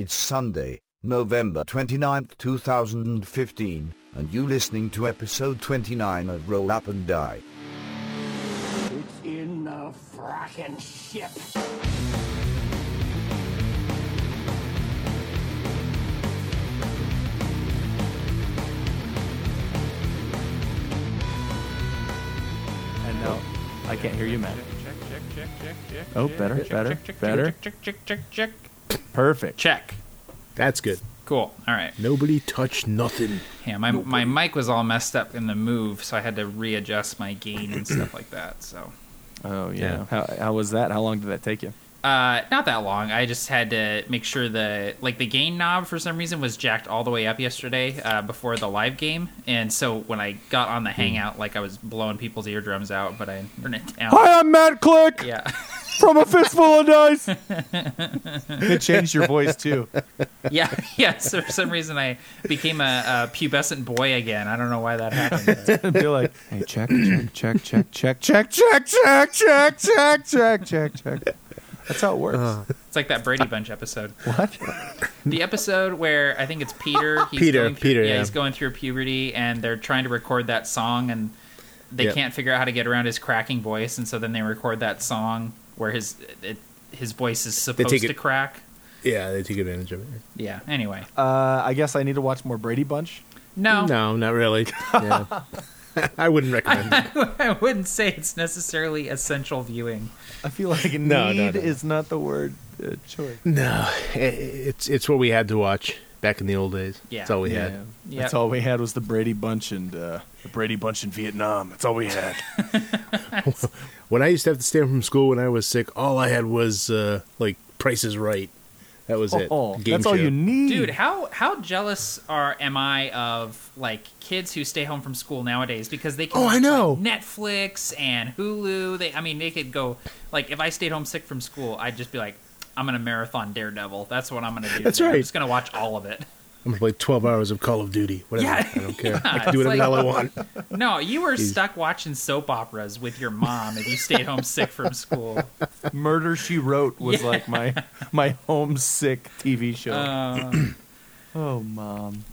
It's Sunday, November 29th, 2015, and you listening to episode 29 of Roll Up and Die. It's in the fracking ship. And now I can't hear you, Matt. Check, check, check, check, check. Oh, better, check, better, check, check, better. Check, check, check, check, check. Perfect. Check. That's good. Cool. All right. Nobody touched nothing. Yeah, my my mic was all messed up in the move, so I had to readjust my gain and stuff like that. So, Oh yeah. Yeah. How how was that? How long did that take you? uh, not that long. I just had to make sure the like the gain knob for some reason was jacked all the way up yesterday uh, before the live game, and so when I got on the hangout, like I was blowing people's eardrums out, but I turned it down. Hi, I'm Matt Click Yeah. from a fistful of dice. it changed your voice too. Yeah, yeah. So for some reason, I became a, a pubescent boy again. I don't know why that happened. Be like, hey, check, check, check, check, check, check, check, check, check, check, check, check, check. That's how it works. Uh. It's like that Brady Bunch episode. what? The episode where I think it's Peter. He's Peter, going through, Peter, yeah, yeah. he's going through puberty, and they're trying to record that song, and they Yep. can't figure out how to get around his cracking voice, and so then they record that song where his it, his voice is supposed take to it- crack. Yeah, they take advantage of it. Yeah. Anyway, Uh, I guess I need to watch more Brady Bunch. no, No, not really. Yeah. I wouldn't recommend it. I wouldn't say it's necessarily essential viewing. I feel like need No, no, no. is not the word uh, choice. No, i- it's it's what we had to watch back in the old days. Yeah. That's all we Yeah, had. Yep. that's all we had was the Brady Bunch and uh, the Brady Bunch in Vietnam. That's all we had. When I used to have to stay home from school when I was sick, all I had was uh, like Price is Right. That was it. Oh, Game that's all you need, Dude, how how jealous are am I of like kids who stay home from school nowadays because they can Oh, I know. like, Netflix and Hulu. They I mean they could go like if I stayed home sick from school, I'd just be like I'm gonna marathon Daredevil. That's what I'm gonna do. That's today. I'm just gonna watch all of it. I'm gonna play 12 hours of Call of Duty. Whatever. Yeah, I don't care. yeah, I can do it's whatever like- I want. No, you were stuck watching soap operas with your mom if you stayed home sick from school. Murder She Wrote was Yeah. like my my homesick TV show. Um, oh, mom.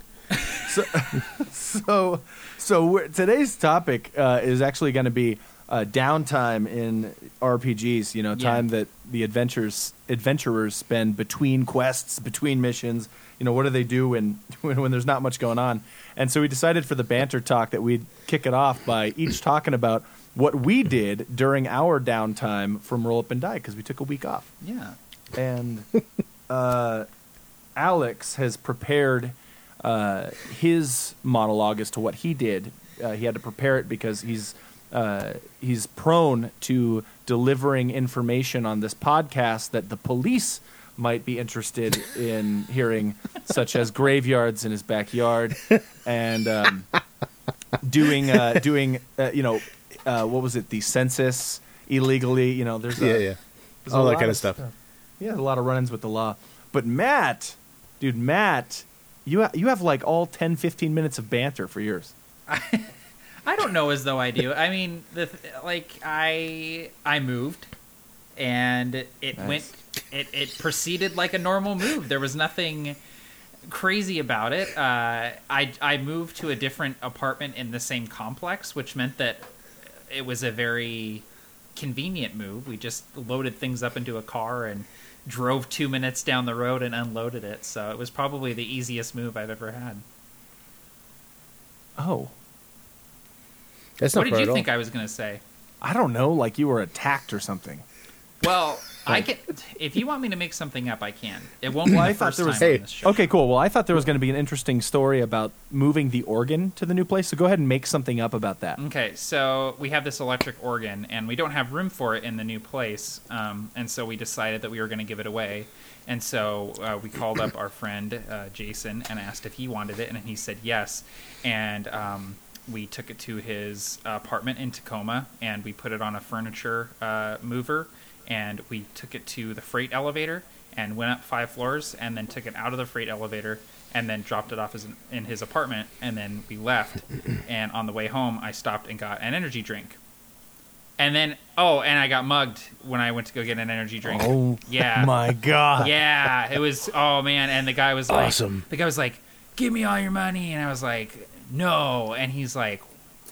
So, so, so we're, today's topic uh, is actually going to be uh, downtime in RPGs. You know, Yeah. time that the adventures adventurers spend between quests, between missions. You know, what do they do when, when when there's not much going on? And so we decided for the banter talk that we'd kick it off by each talking about what we did during our downtime from Roll Up and Die because we took a week off yeah. and uh, Alex has prepared uh, his monologue as to what he did. Uh, he had to prepare it because he's uh, he's prone to delivering information on this podcast that the police might be interested in hearing, such as graveyards in his backyard and um, doing uh, doing uh, you know uh, what was it the census illegally. You know, there's a, Yeah, yeah. there's All a that kind of stuff. yeah, a lot of run-ins with the law. But Matt, dude, Matt, you ha- you have like all 10, 15 minutes of banter for yours. I don't know as though I do. I mean, the th- like I I moved, and it Nice. went. It it proceeded like a normal move. There was nothing crazy about it. Uh, I I moved to a different apartment in the same complex, which meant that it was a very convenient move. We just loaded things up into a car and drove two minutes down the road and unloaded it. So it was probably the easiest move I've ever had. Oh, That's What did you think I was going to say? I don't know, like you were attacked or something. Well, I can. If you want me to make something up, I can. It won't be Well, the I thought first there was- time Hey, on this show. Okay, cool. Well, I thought there was going to be an interesting story about moving the organ to the new place. So go ahead and make something up about that. Okay, so we have this electric organ, and we don't have room for it in the new place, um, and so we decided that we were going to give it away. And so uh, we called up our friend uh, Jason and asked if he wanted it, and he said yes. And um, we took it to his apartment in Tacoma, and we put it on a furniture uh, mover, and we took it to the freight elevator, and went up five floors, and then took it out of the freight elevator, and then dropped it off as in his apartment, and then we left. and on the way home, I stopped and got an energy drink. And then oh, and I got mugged when I went to go get an energy drink. Oh yeah, my god. yeah. It was oh man, and the guy was like, Awesome. the guy was like, "Give me all your money," and I was like, "No," and he's like.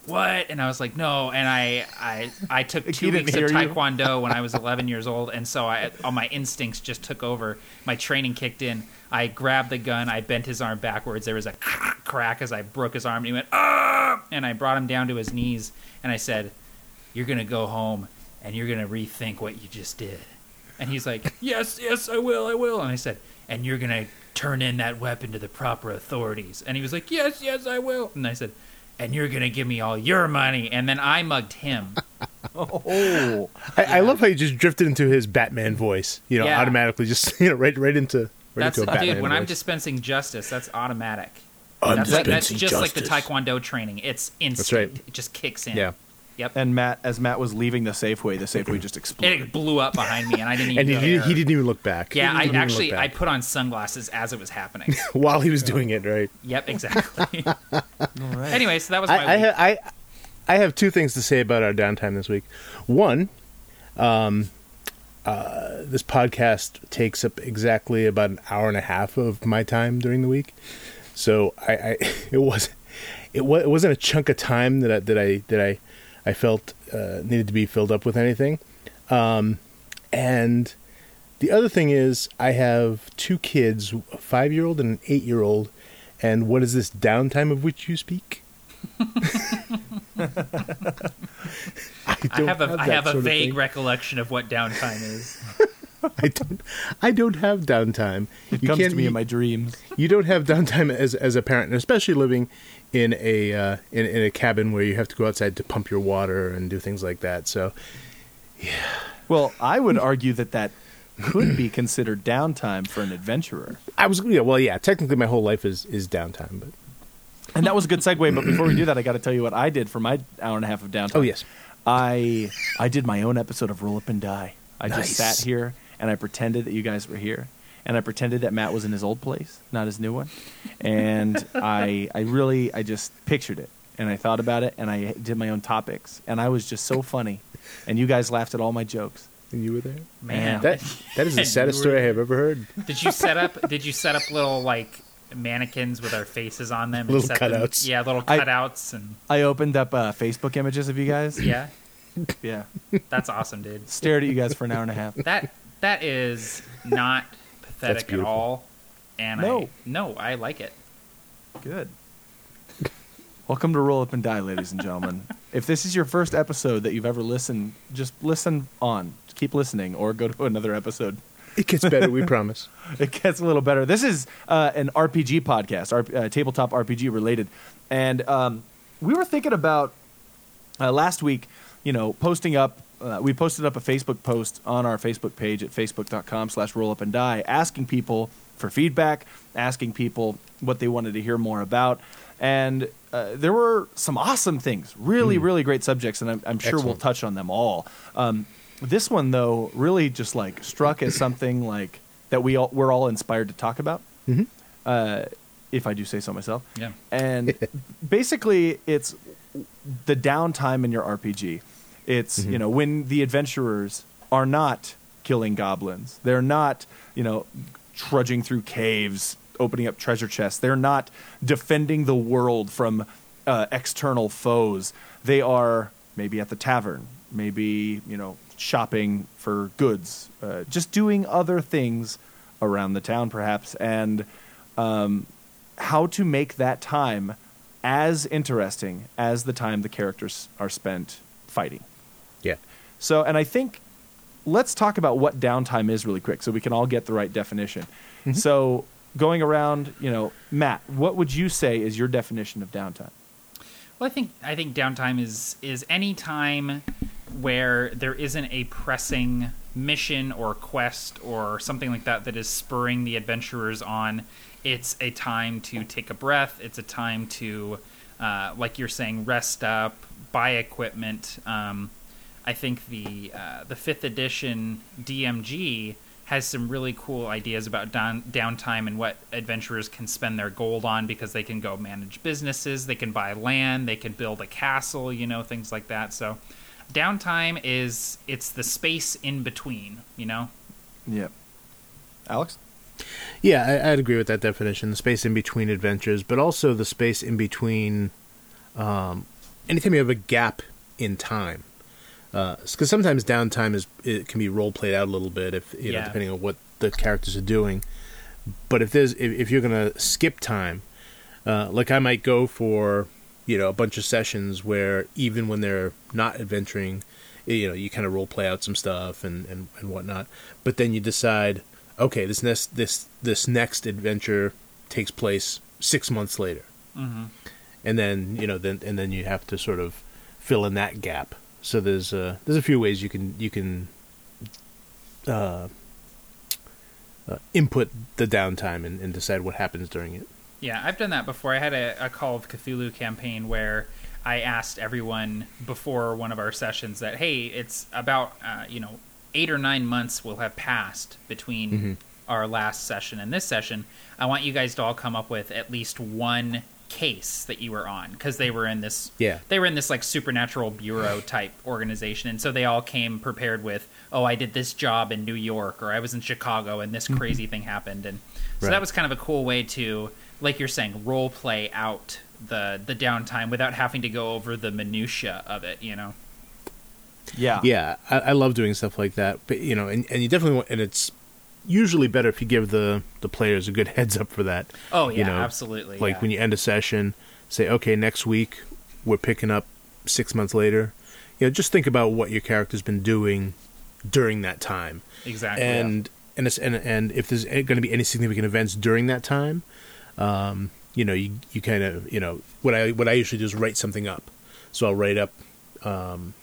What? And I was like, no. And I, I, I took two weeks of taekwondo when I was 11 years old, and so I, all my instincts just took over. My training kicked in. I grabbed the gun. I bent his arm backwards. There was a crack as I broke his arm, and he went ah! And I brought him down to his knees, and I said, "You're gonna go home, and you're gonna rethink what you just did." And he's like, "Yes, yes, I will, I will." And I said, "And you're gonna turn in that weapon to the proper authorities." And he was like, "Yes, yes, I will." And I said, "And you're gonna give me all your money." And then I mugged him. Oh. I, I love how you just drifted into his Batman voice. You know, Yeah. automatically just you know right right into right That's into a Batman dude. When I'm dispensing justice, that's automatic. I'm That's like that's dispensing just like the taekwondo training. It's instant. right. It just kicks in. Yeah. Yep. And Matt, as Matt was leaving the Safeway, the Safeway just exploded. it blew up behind me, and I didn't even. and he, didn't- he didn't even look back. Yeah, I didn't even look actually I put on sunglasses as it was happening. while he was doing it right. yep, exactly. Anyway, so that was my I, I, week. ha- I I have two things to say about our downtime this week. One, um, uh, this podcast takes up exactly about an hour and a half of my time during the week, so I, I it was it was it wasn't a chunk of time that I, that I that I I felt uh, needed to be filled up with anything, um, and. The other thing is, I have two kids, a five year old and an eight year old, and what is this downtime of which you speak? I, I have a I that have a sort of vague recollection of what downtime is. I don't. I don't have downtime. It you comes to me you, in my dreams. you don't have downtime as as a parent, and especially living in a uh, in in a cabin where you have to go outside to pump your water and do things like that. So yeah. Well, I would argue that that could be considered downtime for an adventurer. I was. Yeah. Well, yeah. Technically, my whole life is is downtime, but And that was a good segue. But before we do that, I got to tell you what I did for my hour and a half of downtime. oh yes, I I did my own episode of Roll Up and Die. I Nice. just sat here and I pretended that you guys were here, and I pretended that Matt was in his old place, not his new one, and I I really I just pictured it and I thought about it and I did my own topics and I was just so funny, and you guys laughed at all my jokes. and you were there. Man, That that is the saddest were- story I have ever heard. Did you set up? Did you set up little like mannequins with our faces on them? and Little set them- cutouts. yeah, little I- cutouts and I opened up uh, Facebook images of you guys. yeah. yeah. That's awesome, dude. Stared at you guys for an hour and a half. That that is not pathetic at beautiful. all. And I No. no, I like it. Good. Welcome to Roll Up and Die, ladies and gentlemen. If this is your first episode that you've ever listened, just listen on. Keep listening or go to another episode. It gets better, we promise. It gets a little better. This is uh, an RPG podcast, R- uh, tabletop RPG related. And um, we were thinking about uh, last week, you know, posting up. Uh, we posted up a Facebook post on our Facebook page at facebook.com slash roll up and die, asking people for feedback, asking people what they wanted to hear more about. And uh, there were some awesome things, really, really great subjects, and I'm, I'm sure we'll touch on them all. Um, this one, though, really just like struck as something like that we all, we're all inspired to talk about, Mhm. uh, if I do say so myself. Yeah. And basically, it's the downtime in your RPG. It's you know when the adventurers are not killing goblins, they're not you know trudging through caves, opening up treasure chests. They're not defending the world from uh, external foes. They are maybe at the tavern, maybe you know shopping for goods, uh, just doing other things around the town, perhaps, and um, how to make that time as interesting as the time the characters are spent fighting. Yeah. So, and I think let's talk about what downtime is really quick so we can all get the right definition. So, going around, you know, Matt, what would you say is your definition of downtime? Well, I think I think downtime is is any time where there isn't a pressing mission or quest or something like that that is spurring the adventurers on. It's a time to take a breath. It's a time to, uh, like you're saying, rest up, buy equipment. Um, I think the uh, the fifth edition DMG has some really cool ideas about down, downtime and what adventurers can spend their gold on because they can go manage businesses, they can buy land, they can build a castle, you know, things like that. So Downtime is it's the space in between. You know. Yep. Alex? Yeah, I, I'd agree with that definition. The space in between adventures, but also the space in between. Um, anytime you have a gap in time, because uh, sometimes downtime is it can be role played out a little bit if you know Yeah. depending on what the characters are doing. But if there's if, if you're gonna skip time, uh, like I might go for you know a bunch of sessions where even when they're not adventuring, you know you kind of role play out some stuff and, and, and whatnot. But then you decide, okay, this next this this next adventure takes place six months later, Mm-hmm. and then you know then and then you have to sort of fill in that gap. So there's uh, there's a few ways you can you can uh, uh, input the downtime and, and decide what happens during it. Yeah, I've done that before. I had a, a Call of Cthulhu campaign where I asked everyone before one of our sessions that, hey, it's about, uh, you know, eight or nine months will have passed between Mm-hmm. our last session and this session. I want you guys to all come up with at least one case that you were on because they were in this Yeah. they were in this like supernatural bureau type organization and so they all came prepared with oh i did this job in new york or i was in chicago and this mm-hmm. crazy thing happened and so Right. that was kind of a cool way to like you're saying role play out the the downtime without having to go over the minutia of it you know Yeah. Yeah, I, I love doing stuff like that. But you know, and, and you definitely want, and it's usually better if you give the the players a good heads up for that. oh yeah you know, absolutely Like yeah. when you end a session, say, okay, next week we're picking up six months later. You know, just think about what your character's been doing during that time, exactly and and it's, and and if there's going to be any significant events during that time, um, you know, you you kind of you know what I what I usually do is write something up. So I'll write up, um,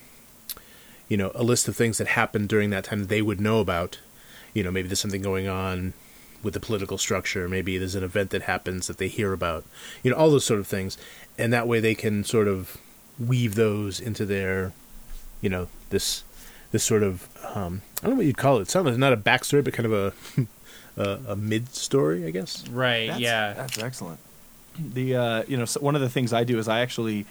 you know, a list of things that happened during that time that they would know about. You know, maybe there's something going on with the political structure. Maybe there's an event that happens that they hear about. You know, all those sort of things, and that way they can sort of weave those into their, you know, this this sort of um, I don't know what you'd call it. It's not a, not a backstory, but kind of a a, a mid story, I guess. right That's, yeah That's excellent. The uh, you know so one of the things I do is I actually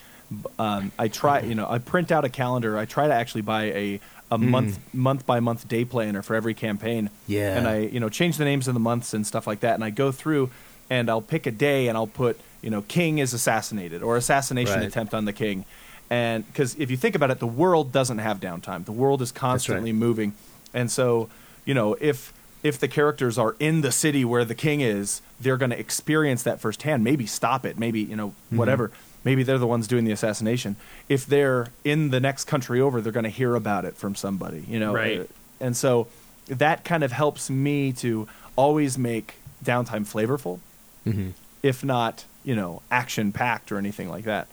um, I try you know I print out a calendar. I try to actually buy a a month month by month day planner for every campaign. Yeah. And I you know change the names of the months and stuff like that. And I go through and I'll pick a day and I'll put you know king is assassinated or assassination Right. attempt on the king. And because if you think about it, the world doesn't have downtime. The world is constantly moving, and so you know if if the characters are in the city where the king is, they're going to experience that firsthand. Maybe stop it. Maybe you know Mm-hmm. Whatever. Maybe they're the ones doing the assassination. If they're in the next country over, they're going to hear about it from somebody. You know, Right. Uh, And so that kind of helps me to always make downtime flavorful, Mm-hmm. if not you know action packed or anything like that.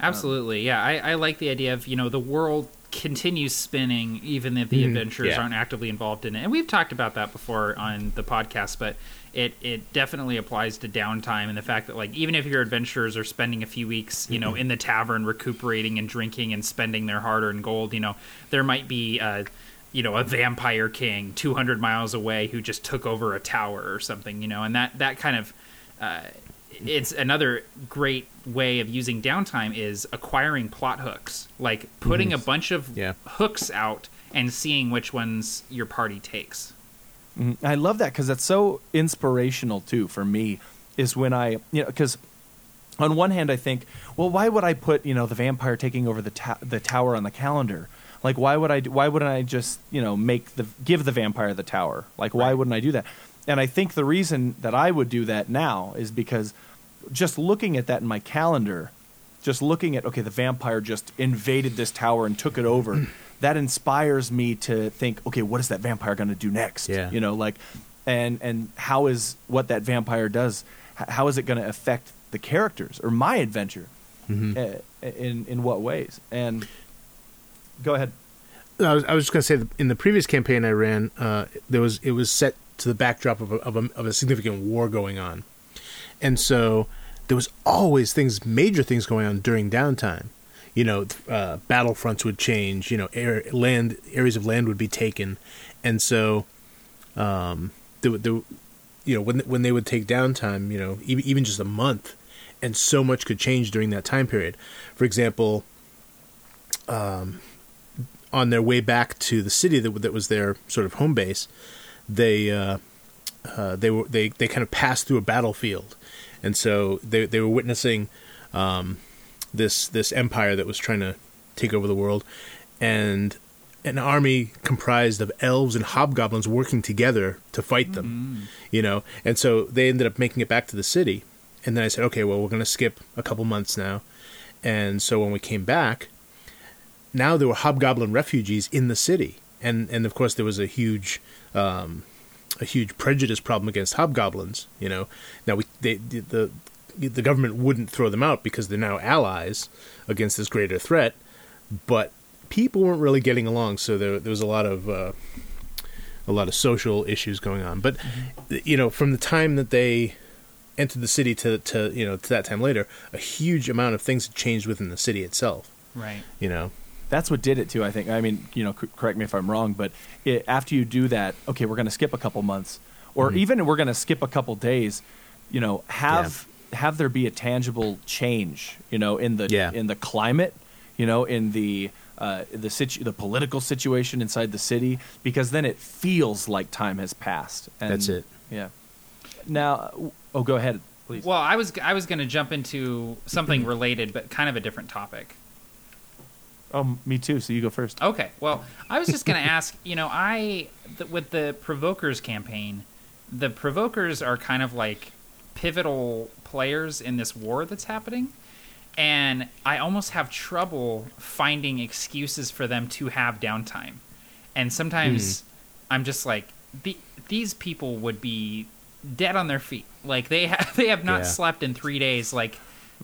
Absolutely, yeah. I, I like the idea of you know the world continues spinning even if the adventurers yeah. aren't actively involved in it. And we've talked about that before on the podcast, but it it definitely applies to downtime and the fact that like even if your adventurers are spending a few weeks you know in the tavern recuperating and drinking and spending their hard-earned gold, you know there might be. Uh, you know, a vampire king 200 miles away who just took over a tower or something, you know, and that, that kind of, uh, it's another great way of using downtime is acquiring plot hooks like putting a bunch of Yeah. hooks out and seeing which ones your party takes. Mm-hmm. I love that because that's so inspirational too for me. Is when I you know because on one hand I think, well, why would I put you know the vampire taking over the ta- the tower on the calendar? Like why would I do- why wouldn't I just you know make the give the vampire the tower? Like why Right. wouldn't I do that? And I think the reason that I would do that now is because just looking at that in my calendar, just looking at okay, the vampire just invaded this tower and took it over. That inspires me to think, okay, what is that vampire going to do next? Yeah. You know, like, and and how is what that vampire does? How is it going to affect the characters or my adventure? Mm-hmm. Uh, in in what ways? And go ahead. I was, I was just going to say, in the previous campaign I ran, uh, there was it was set to the backdrop of a, of, a, of a significant war going on, and so there was always things, major things going on during downtime. You know, uh, battlefronts would change. You know, air, land areas of land would be taken, and so um, there, would- you know, when when they would take downtime, you know, even even just a month, and so much could change during that time period. For example, on their way back to the city that that was their sort of home base, they uh, uh, they were they they kind of passed through a battlefield, and so they they were witnessing um, this this empire that was trying to take over the world, and an army comprised of elves and hobgoblins working together to fight them, you know. And so they ended up making it back to the city. And then I said, okay, well, we're going to skip a couple months now. And so when we came back, now there were hobgoblin refugees in the city, and and of course there was a huge. Um, a huge prejudice problem against hobgoblins, you know. Now we they the the government wouldn't throw them out because they're now allies against this greater threat, but people weren't really getting along, so there there was a lot of uh, a lot of social issues going on. But you know, from the time that they entered the city to to you know to that time later, a huge amount of things had changed within the city itself. Right. You know, That's what did it too. I think. I mean, you know, c- correct me if I'm wrong, but it, after you do that, okay, we're going to skip a couple months, or Mm-hmm. even we're going to skip a couple days. You know, have have there be a tangible change. You know, in the Yeah. in the climate. You know, in the uh, the situ- the political situation inside the city, because then it feels like time has passed. And, That's it. Yeah. Now, oh, go ahead, please. Well, I was I was going to jump into something related, but kind of a different topic. oh, me too. So you go first. Okay. Well, I was just going to ask. You know, I th- with the Provokers campaign, the Provokers are kind of like pivotal players in this war that's happening, and I almost have trouble finding excuses for them to have downtime, and sometimes hmm. I'm just like, the, these people would be dead on their feet. Like they have they have not Yeah. slept in three days. Like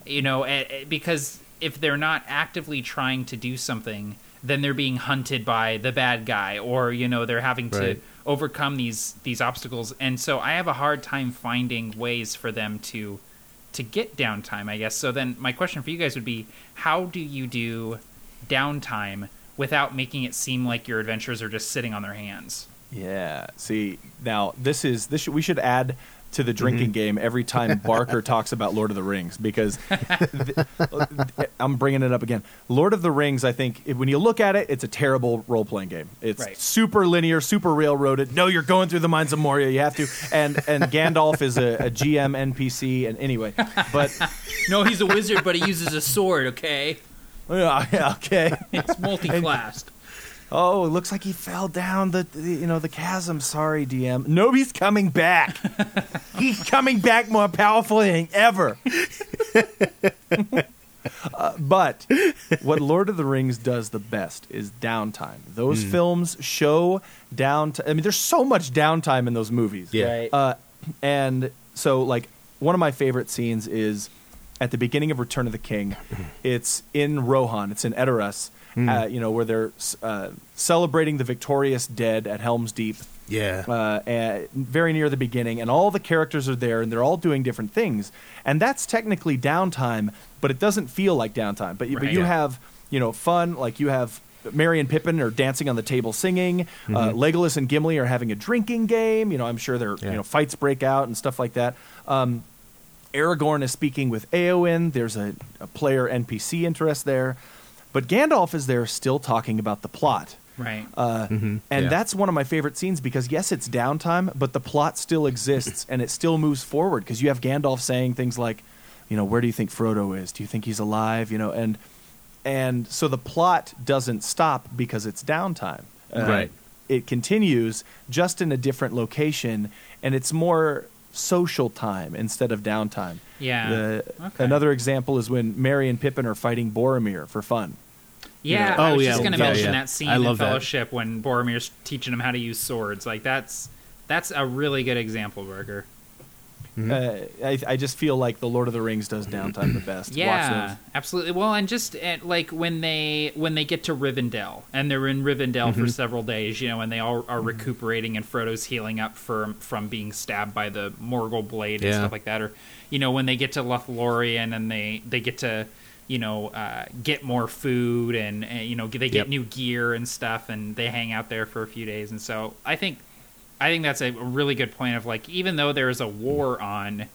you know, because if they're not actively trying to do something, then they're being hunted by the bad guy, or you know, they're having to Right. overcome these these obstacles. And so I have a hard time finding ways for them to to get downtime. I guess. So then my question for you guys would be, how do you do downtime without making it seem like your adventures are just sitting on their hands? Yeah. See, now this is this should, we should add to the drinking mm-hmm. game every time Barker talks about Lord of the Rings because th- I'm bringing it up again. Lord of the Rings, I think if- when you look at it, it's a terrible role playing game. It's Right. super linear, super railroaded. No, you're going through the mines of Moria. You have to, and and Gandalf is a, a GM NPC. And anyway, but No, he's a wizard, but he uses a sword. Okay, yeah, yeah, okay. it's multi-classed. Oh, it looks like he fell down the, the you know the chasm. Sorry, DM. No, he's coming back. he's coming back more powerful than ever. Uh, but what Lord of the Rings does the best is downtime. Those films show downtime. I mean, there's so much downtime in those movies. Yeah. Right. Uh, and so, like, one of my favorite scenes is at the beginning of Return of the King. It's in Rohan. It's in Edoras. Uh, you know where they're uh, celebrating the victorious dead at Helm's Deep. yeah, Uh, very near the beginning, and all the characters are there, and they're all doing different things, and that's technically downtime, but it doesn't feel like downtime. But you, but you Yeah. have you know fun, like you have Merry and Pippin are dancing on the table singing. Uh, Legolas and Gimli are having a drinking game. You know, I'm sure there Yeah. you know fights break out and stuff like that. Um, Aragorn is speaking with Eowyn. There's a, a player NPC interest there, but Gandalf is there still talking about the plot. right. Uh, And Yeah. that's one of my favorite scenes because yes, it's downtime, but the plot still exists and it still moves forward because you have Gandalf saying things like, you know, where do you think Frodo is? Do you think he's alive? You know, and and so the plot doesn't stop because it's downtime. Uh, Right. It continues just in a different location, and it's more social time instead of downtime. Yeah. The, Okay. Another example is when Merry and Pippin are fighting Boromir for fun. Yeah, know- I Oh, was yeah, just going to yeah, mention yeah. that scene I in love that. Fellowship when Boromir's teaching him how to use swords. Like that's that's a really good example, Burger. Uh, I, I just feel like the Lord of the Rings does downtime the best. Yeah, those. absolutely. Well, and just uh, like when they when they get to Rivendell and they're in Rivendell Mm-hmm. for several days, you know, and they all are recuperating and Frodo's healing up from from being stabbed by the Morgul blade and stuff like that, or you know, when they get to Lothlorien and they they get to you know uh, get more food and, and you know they get Yep. new gear and stuff and they hang out there for a few days, and so I think I think that's a really good point of like even though there's a war on,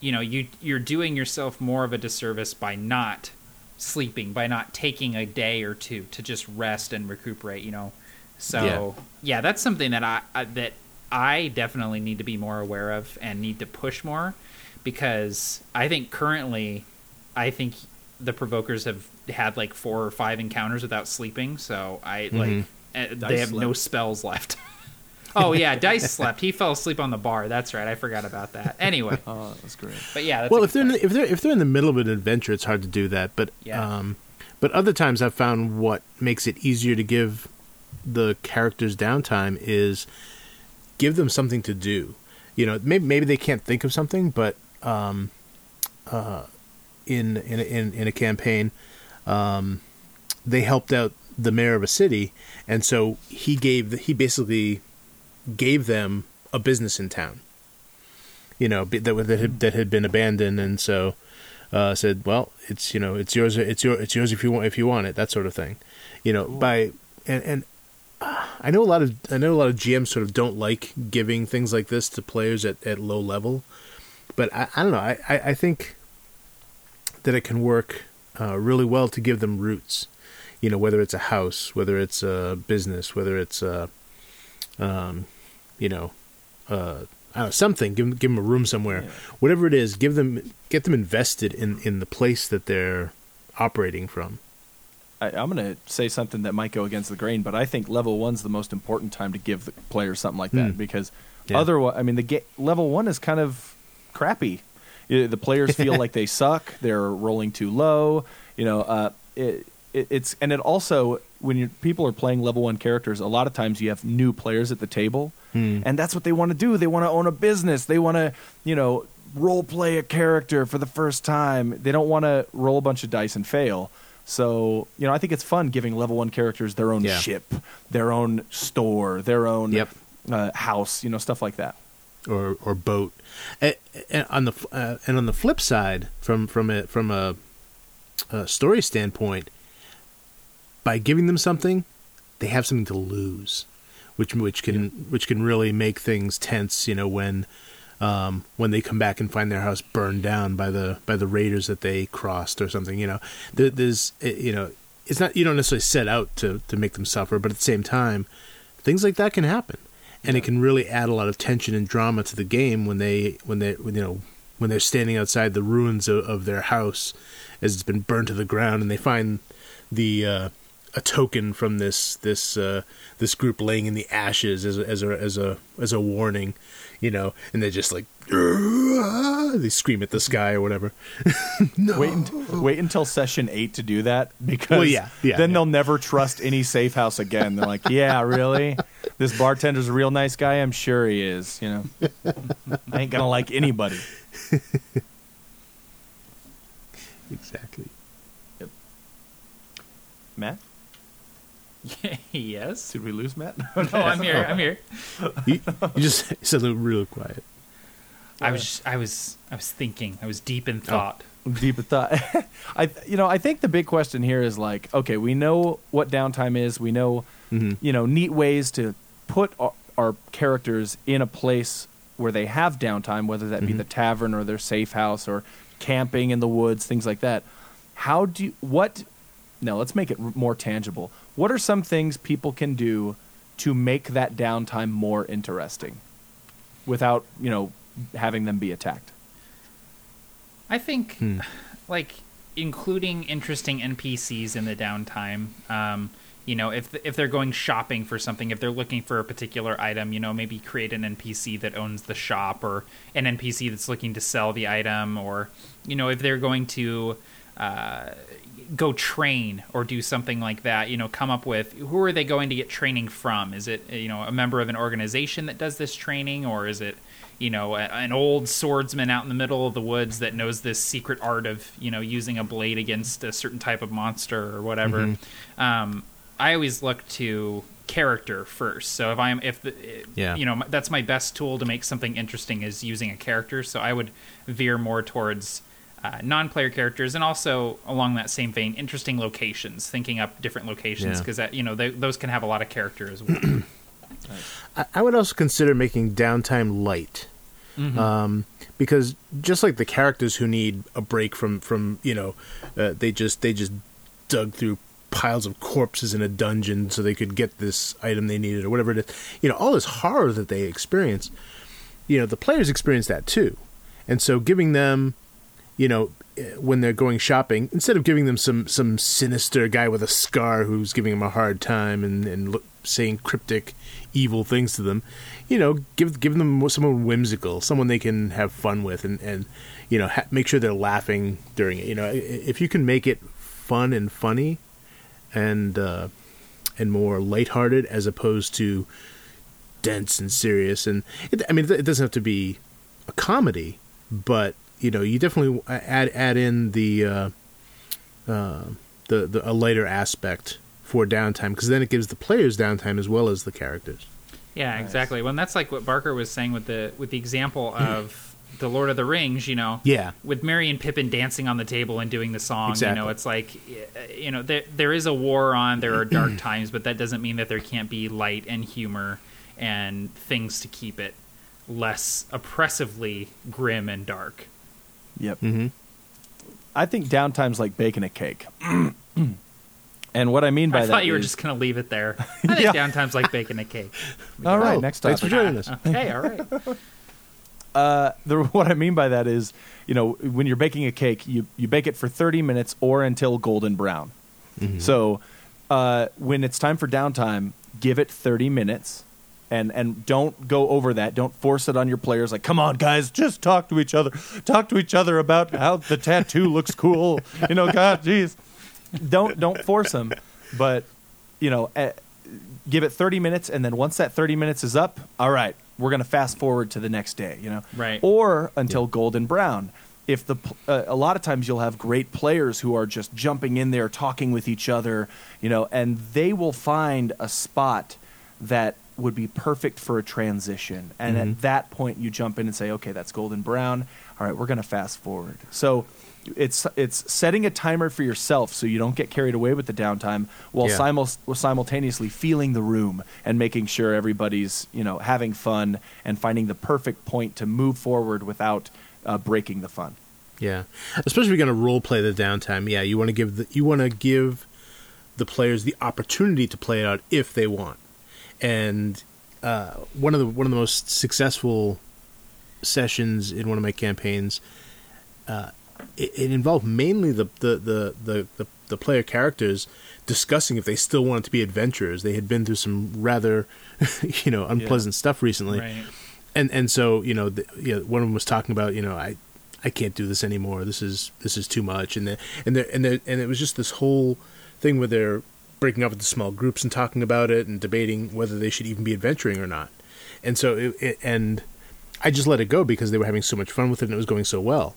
you know, you you're doing yourself more of a disservice by not sleeping by not taking a day or two to just rest and recuperate. You know, so Yeah. yeah, that's something that I, I that I definitely need to be more aware of and need to push more because I think currently, I think the provokers have had like four or five encounters without sleeping. So I like uh, they Dice have no spells left. oh yeah, Dice slept. He fell asleep on the bar. That's right. I forgot about that. Anyway, Oh, that's great. but yeah. That's well, if they're in the, if they're if they're in the middle of an adventure, it's hard to do that. But Yeah. um, but other times I've found what makes it easier to give the characters downtime is give them something to do. You know, maybe maybe they can't think of something, but um, uh, in in in in a campaign, um, they helped out the mayor of a city, and so he gave he basically gave them a business in town you know that that had, that had been abandoned, and so uh, said, "Well, it's you know it's yours, it's your it's yours if you want if you want it, that sort of thing." You know, by and and uh, I know a lot of I know a lot of GMs sort of don't like giving things like this to players at, at low level, but I, I don't know. I, I, I think that it can work uh, really well to give them roots. You know, whether it's a house, whether it's a business, whether it's a, um, you know, uh, I don't know, something. Give them, give them a room somewhere, Yeah. whatever it is. Give them, get them invested in in the place that they're operating from. I, I'm going to say something that might go against the grain, but I think level one's the most important time to give the players something like that Hmm. because Yeah. otherwise, I mean, the ga- level one is kind of crappy. The players feel like they suck. They're rolling too low. You know, uh, it, it, it's and it also when people are playing level one characters, a lot of times you have new players at the table, and that's what they want to do. They want to own a business. They want to, you know, role play a character for the first time. They don't want to roll a bunch of dice and fail. So, you know, I think it's fun giving level one characters their own Yeah. ship, their own store, their own Yep. uh, house, you know, stuff like that. or or boat. And, and on the uh, and on the flip side, from from a from a, a story standpoint, by giving them something, they have something to lose, which which can which can really make things tense. You know when. Um, when they come back and find their house burned down by the by the raiders that they crossed or something, you know, there, there's eh, you know, it's not you don't necessarily set out to to make them suffer, but at the same time, things like that can happen and it can really add a lot of tension and drama to the game when they when they when, you know when they're standing outside the ruins of, of their house as it's been burned to the ground and they find the uh, a token from this this uh, this group laying in the ashes as a, as a as a as a warning, you know, and they're just like they scream at the sky or whatever. Wait, unt- wait until session eight to do that because Well, yeah, yeah, then yeah. they'll never trust any safe house again. They're like, yeah, really? This bartender's a real nice guy. I'm sure he is. You know, I ain't gonna like anybody. Exactly. Matt, yes. did we lose Matt? No, I'm here. I'm here. You, you just sounded real quiet. I was I was I was thinking. I was deep Oh. in thought. Deep in thought. I, you know, I think the big question here is like, okay, we know what downtime is. We know, Mhm. you know, neat ways to put our, our characters in a place where they have downtime, whether that be Mhm. the tavern or their safe house or camping in the woods, things like that. How do you, what? No, let's make it more tangible. What are some things people can do to make that downtime more interesting, without you know having them be attacked? I think Hmm. like including interesting NPCs in the downtime. Um, you know, if if they're going shopping for something, if they're looking for a particular item, you know, maybe create an NPC that owns the shop or an NPC that's looking to sell the item, or you know, if they're going to uh, go train or do something like that, you know, come up with who are they going to get training from? Is it you know a member of an organization that does this training, or is it you know, a, an old swordsman out in the middle of the woods that knows this secret art of, you know, using a blade against a certain type of monster or whatever. Um, I always look to character first. So if I'm, if the, Yeah. you know, that's my best tool to make something interesting is using a character. So I would veer more towards uh, non-player characters and also along that same vein, interesting locations, thinking up different locations Yeah. because that, you know, they, those can have a lot of character as well. I, I would also consider making downtime light, um, because just like the characters who need a break from from you know uh, they just they just dug through piles of corpses in a dungeon so they could get this item they needed or whatever it is. You know all this horror that they experience you know the players experience that too. And so giving them you know eh, when they're going shopping instead of giving them some some sinister guy with a scar who's giving them a hard time and and look, saying cryptic evil things to them you know give give them someone whimsical someone they can have fun with and and you know ha- make sure they're laughing during it. You know if you can make it fun and funny and uh and more lighthearted as opposed to dense and serious and it, i mean it doesn't have to be a comedy but you know you definitely add add in the uh, uh, the, the a lighter aspect for downtime because then it gives the players downtime as well as the characters. Yeah, exactly. Well, and that's like what Barker was saying with the with the example of the Lord of the Rings. You know, Yeah. with Merry and Pippin dancing on the table and doing the song. You know, it's like you know there there is a war on. There are dark times, but that doesn't mean that there can't be light and humor and things to keep it less oppressively grim and dark. Yep. Mm-hmm. I think downtime's like baking a cake. and what I mean by I that thought you were is- just going to leave it there. I think Yeah. downtime's like baking a cake. all right. Oh, next thanks topic. for joining us. Okay, all right. Uh, the, what I mean by that is, you know, when you're baking a cake, you, you bake it for 30 minutes or until golden brown. So uh, when it's time for downtime, give it 30 minutes. And, and don't go over that. Don't force it on your players. Like, come on, guys, just talk to each other. Talk to each other about how the tattoo looks cool. You know, God, jeez. Don't don't force them. But you know, eh, give it 30 minutes and then once that 30 minutes is up all right we're going to fast forward to the next day you know? Right. or until golden brown. If the uh, a lot of times you'll have great players who are just jumping in there talking with each other you know and they will find a spot that would be perfect for a transition. And at that point you jump in and say okay that's golden brown. All right we're going to fast forward. So it's it's setting a timer for yourself so you don't get carried away with the downtime while Yeah. simul- simultaneously feeling the room and making sure everybody's you know having fun and finding the perfect point to move forward without uh, breaking the fun. Yeah, especially if you're going to role play the downtime. Yeah, you want to give the you want to give the players the opportunity to play it out if they want. And uh, one of the one of the most successful sessions in one of my campaigns, uh, it, it involved mainly the the, the the the the player characters discussing if they still wanted to be adventurers. They had been through some rather, you know, unpleasant stuff recently Right. and and so you know, the, you know, one of them was talking about you know I I can't do this anymore. This is this is too much, and the, and the, and the, and it was just this whole thing where they're breaking up into small groups and talking about it and debating whether they should even be adventuring or not. And so it, it and I just let it go because they were having so much fun with it and it was going so well.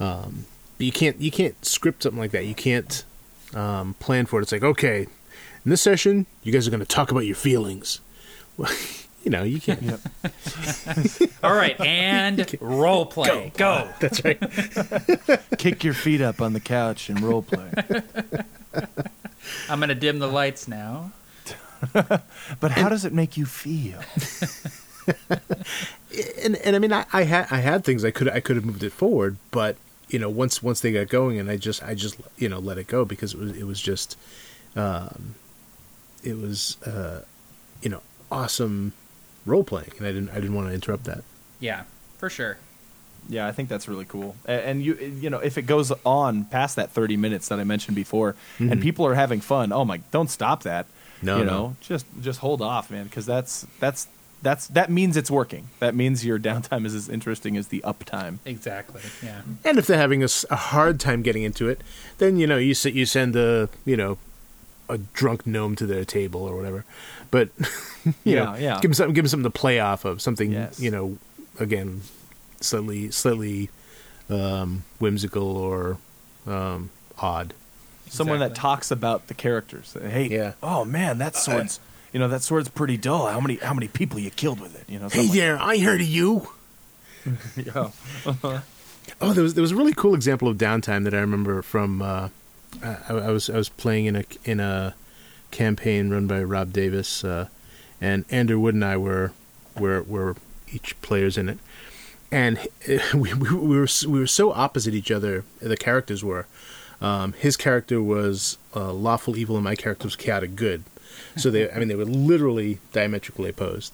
Um, but you can't you can't script something like that. You can't um, plan for it. It's like okay, in this session, you guys are going to talk about your feelings. you know, you can't. All right, and role play. Go. That's right. Kick your feet up on the couch and role play. I'm going to dim the lights now. but how does it make you feel? and and I mean I, I had I had things I could I could have moved it forward, but you know once once they got going and I just I just you know let it go because it was it was just um, it was uh, you know awesome role playing and I didn't I didn't want to interrupt that. Yeah, for sure. Yeah, I think that's really cool. And you you know, if it goes on past that 30 minutes that I mentioned before and people are having fun, oh my, don't stop that. No, you no. know, just just hold off, man, cuz that's that's that's that means it's working. That means your downtime is as interesting as the uptime. Exactly. Yeah. And if they're having a hard time getting into it, then you know you s- you send a you know a drunk gnome to their table or whatever. But you Yeah, know, yeah. give them something give them something to play off of, something Yes. you know again slightly slightly um, whimsical or um, odd. Someone that talks about the characters. Hey, Yeah. oh man, that sword's you know, that sword's pretty dull. How many how many people you killed with it, you know? Hey like there, I heard of you. Yeah. Oh, there was there was a really cool example of downtime that I remember from. Uh, I, I was I was playing in a in a campaign run by Rob Davis, uh, and Andrew Wood and I were were were each players in it, and we, we, we were we were so opposite each other. The characters were. Um, his character was uh, lawful evil, and my character was chaotic good. So they, I mean, they were literally diametrically opposed.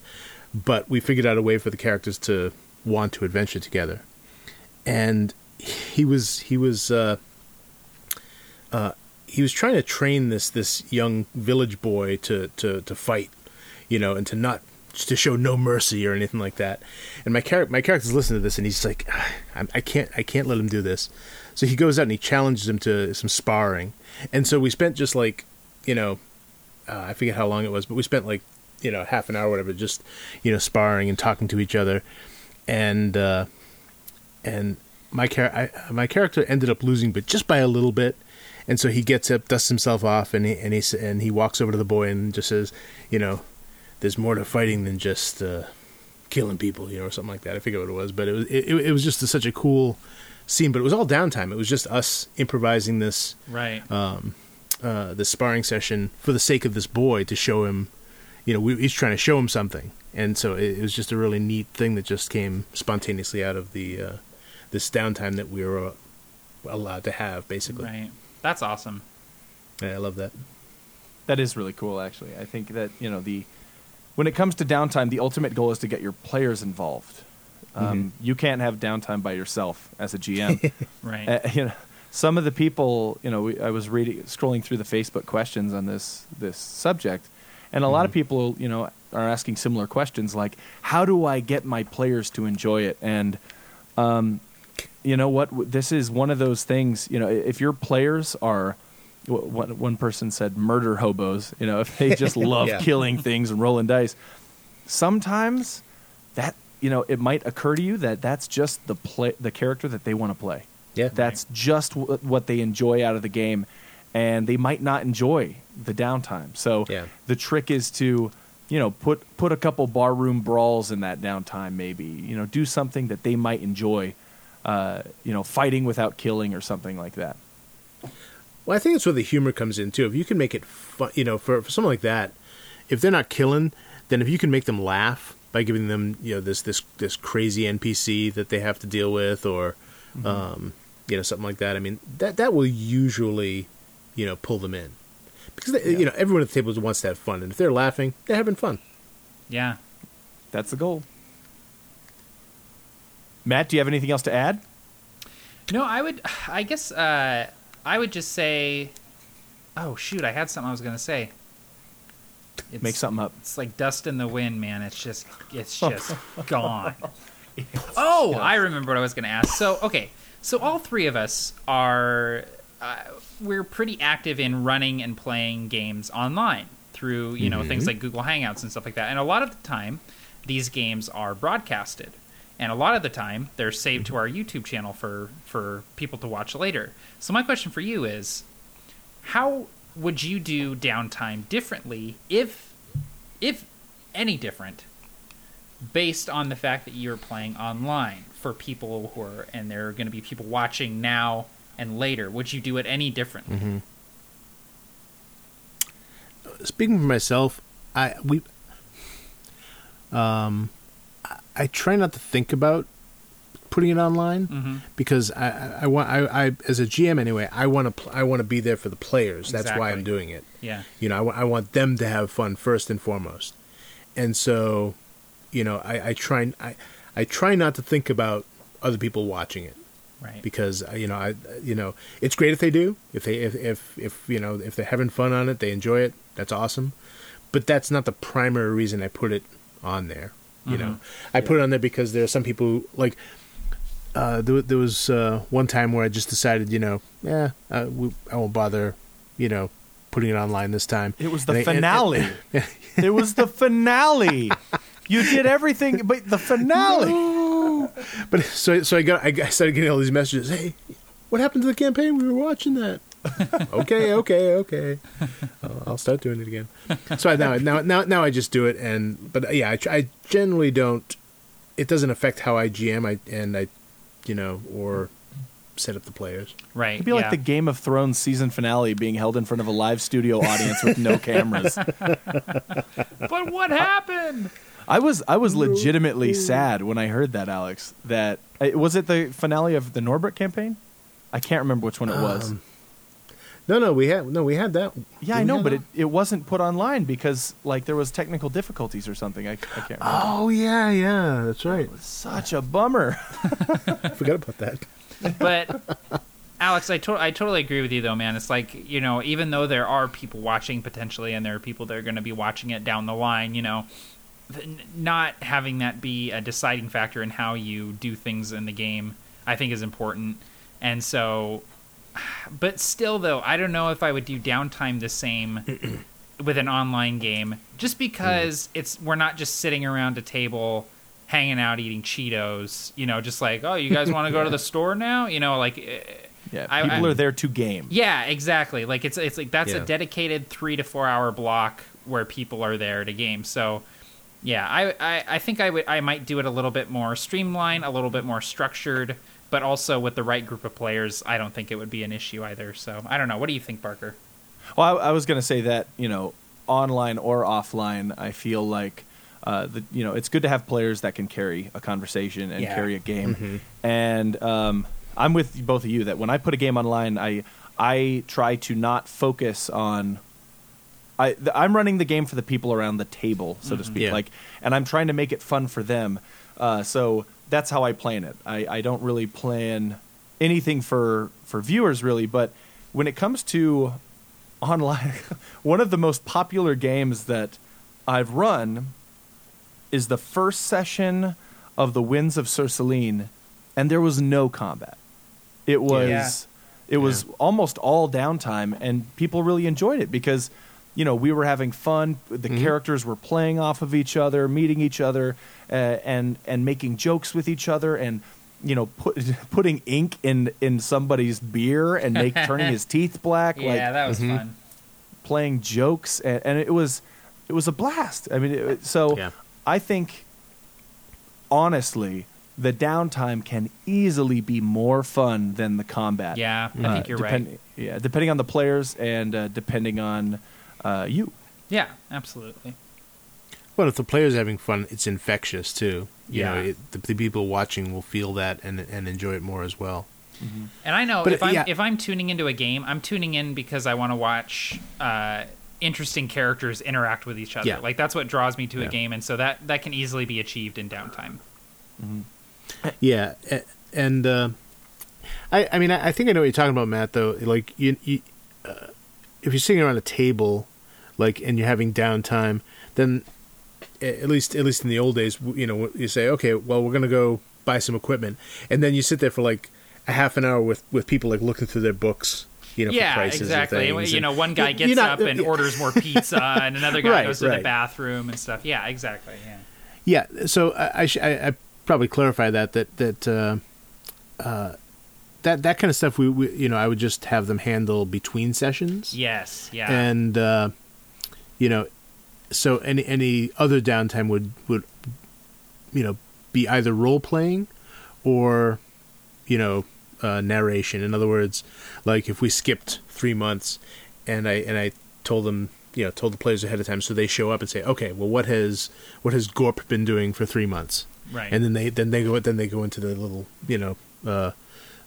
But we figured out a way for the characters to want to adventure together, and he was he was uh, uh, he was trying to train this this young village boy to to to fight, you know, and to not to show no mercy or anything like that. And my character my character's listening to this, and he's like, I, I can't I can't let him do this. So he goes out and he challenges him to some sparring, and so we spent just like, you know, uh, I forget how long it was, but we spent like, you know, half an hour, or whatever, just you know, sparring and talking to each other, and uh, and my char- I, my character ended up losing, but just by a little bit. And so he gets up, dusts himself off, and he and he and he walks over to the boy and just says, you know, there's more to fighting than just uh, killing people, you know, or something like that. I forget what it was, but it was it, it was just a, such a cool scene. But it was all downtime. It was just us improvising this Right. um, uh, this sparring session for the sake of this boy to show him, you know, we, he's trying to show him something, and so it, it was just a really neat thing that just came spontaneously out of the uh, this downtime that we were uh, allowed to have, basically. right. That's awesome. Yeah, I love that. That is really cool, actually. I think that you know the when it comes to downtime, the ultimate goal is to get your players involved. Um, You can't have downtime by yourself as a GM. Right. Uh, you know, some of the people, you know, we, I was reading, scrolling through the Facebook questions on this this subject, and a lot of people, you know, are asking similar questions like, "How do I get my players to enjoy it?" And, um, you know what? This is one of those things. You know, if your players are, one one person said, murder hobos. You know, if they just love Yeah. killing things and rolling dice, sometimes that you know it might occur to you that that's just the play the character that they want to play Yeah, that's just w- what they enjoy out of the game and they might not enjoy the downtime so Yeah. the trick is to you know put put a couple barroom brawls in that downtime maybe you know do something that they might enjoy uh, you know fighting without killing or something like that Well, I think it's where the humor comes in too. If you can make it fun, you know, for for someone like that, if they're not killing, then if you can make them laugh by giving them, you know, this this this crazy NPC that they have to deal with, or, um, you know, something like that. I mean, that that will usually, you know, pull them in because they, you know everyone at the table wants to have fun, and if they're laughing, they're having fun. yeah. that's the goal matt do you have anything else to add No, I would. I guess uh, I would just say. Oh shoot! I had something I was gonna say. It's, make something up It's like dust in the wind, man. It's just, it's just gone. oh, I remember what I was gonna ask. So okay, so all three of us are. Uh, we're pretty active in running and playing games online through you know things like Google Hangouts and stuff like that. And a lot of the time, these games are broadcasted, and a lot of the time they're saved to our YouTube channel for for people to watch later. So my question for you is, how would you do downtime differently if if any different based on the fact that you're playing online for people who are and there are going to be people watching now and later would you do it any differently speaking for myself, I we um I, I try not to think about putting it online Mm-hmm. because I, I, want I, I as a GM anyway I want to pl- I want to be there for the players. That's why I'm doing it. yeah You know, I, wa- I want them to have fun first and foremost, and so you know I, I try I I try not to think about other people watching it. Right. Because uh, you know I you know it's great if they do. If they if if, if you know if they're having fun on it they enjoy it that's awesome. But that's not the primary reason I put it on there you know. I put it on there because there are some people who, like uh, there, there was uh, one time where I just decided you know yeah uh, we, I won't bother you know putting it online this time. It was the And I- and- finale. it was the finale. You did everything, but the finale. But so so I got I started getting all these messages. Hey, what happened to the campaign? We were watching that. okay, okay, okay. I'll, I'll start doing it again. So I, now now now now I just do it, and but uh, yeah, I, I generally don't. It doesn't affect how I GM. I and I, you know, or set up the players. right It'd be like the Game of Thrones season finale being held in front of a live studio audience with no cameras. but what happened I was I was legitimately sad when I heard that, Alex. That uh, was it the finale of the Norbert campaign. I can't remember which one it was. Um, No, no, we had no, we had that. yeah, Did I know, but it, it wasn't put online because like there was technical difficulties or something. I, I can't remember. Oh yeah, yeah, that's right. Such a bummer. I forgot about that. but Alex, I, to- I totally agree with you though, man. It's like you know, even though there are people watching potentially, and there are people that are going to be watching it down the line, you know, th- n- not having that be a deciding factor in how you do things in the game, I think is important. And so, but still, though, I don't know if I would do downtime the same with an online game, just because it's we're not just sitting around a table hanging out eating Cheetos, you know, just like, oh, you guys want to go to the store now? You know, like, eh, Yeah, I- people I- are there to game. yeah, exactly. Like it's it's like that's Yeah. a dedicated three to four hour block where people are there to game. So, yeah, I, I I think I would I might do it a little bit more streamlined, a little bit more structured, but also with the right group of players. I don't think it would be an issue either. So I don't know. What do you think, Barker? Well, I, I was going to say that you know, online or offline, I feel like uh, the you know it's good to have players that can carry a conversation and Yeah. carry a game. And um, I'm with both of you that when I put a game online, I I try to not focus on. I th- I'm running the game for the people around the table, so to speak. Yeah. Like, and I'm trying to make it fun for them. Uh, so that's how I plan it. I, I don't really plan anything for for viewers really, but when it comes to online, one of the most popular games that I've run is the first session of the Winds of Cerceline, and there was no combat. It was Yeah. it was almost all downtime, and people really enjoyed it because you know we were having fun. The characters were playing off of each other, meeting each other, uh, and and making jokes with each other, and you know put, putting ink in in somebody's beer and make turning his teeth black. Yeah, like that was fun. playing jokes, and, and it was it was a blast. I mean, it, so Yeah. I think honestly, the downtime can easily be more fun than the combat. Yeah, I think you're depend- right. Yeah, depending on the players and uh, depending on uh, you. Yeah, absolutely. Well, if the player's having fun, it's infectious too. You Yeah. know, it, the, the people watching will feel that and and enjoy it more as well. And I know But, if I'm yeah. if I'm tuning into a game, I'm tuning in because I want to watch uh, interesting characters interact with each other. Yeah. Like that's what draws me to a game, and so that that can easily be achieved in downtime. Yeah, and uh, I I mean I, I think I know what you're talking about, Matt. Though, like you, you uh, if you're sitting around a table, like and you're having downtime, then at least at least in the old days, you know, you say, okay, well, we're gonna go buy some equipment, and then you sit there for like a half an hour with with people like looking through their books. You know, for yeah, exactly. you and know, one guy gets not- up and yeah. orders more pizza, and another guy Right, goes to the bathroom and stuff. Yeah, exactly. Yeah. Yeah, so I I, sh- I, I probably clarify that that that uh, uh, that that kind of stuff we, we you know I would just have them handle between sessions. Yes. Yeah. and uh, you know, so any any other downtime would would you know be either role playing or you know uh, narration. In other words, like if we skipped three months, and I and I told them you know told the players ahead of time, so they show up and say, okay, well what has what has Gorp been doing for three months? right. And then they then they go then they go into the little you know. Uh,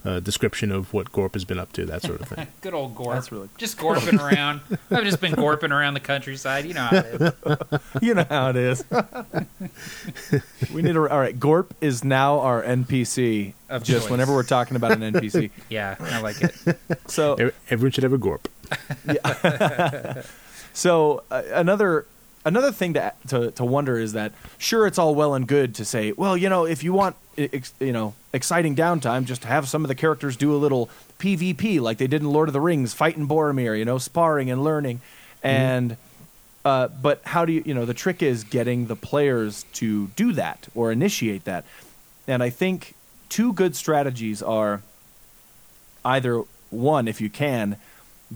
uh, description of what Gorp has been up to, that sort of thing. Good old Gorp. That's really- just gorping around. I've just been gorping around the countryside. You know how it is. You know how it is. we need a all right. Gorp is now our NPC. Of just choice. whenever we're talking about an NPC. Yeah, I like it. So Everyone should have a Gorp. So uh, another another thing to, to to wonder is that sure it's all well and good to say, well, you know, if you want ex, you know exciting downtime, just have some of the characters do a little PvP like they did in Lord of the Rings, fighting Boromir, you know, sparring and learning, and. Uh, but how do you, you know, the trick is getting the players to do that or initiate that. And I think two good strategies are either one, if you can,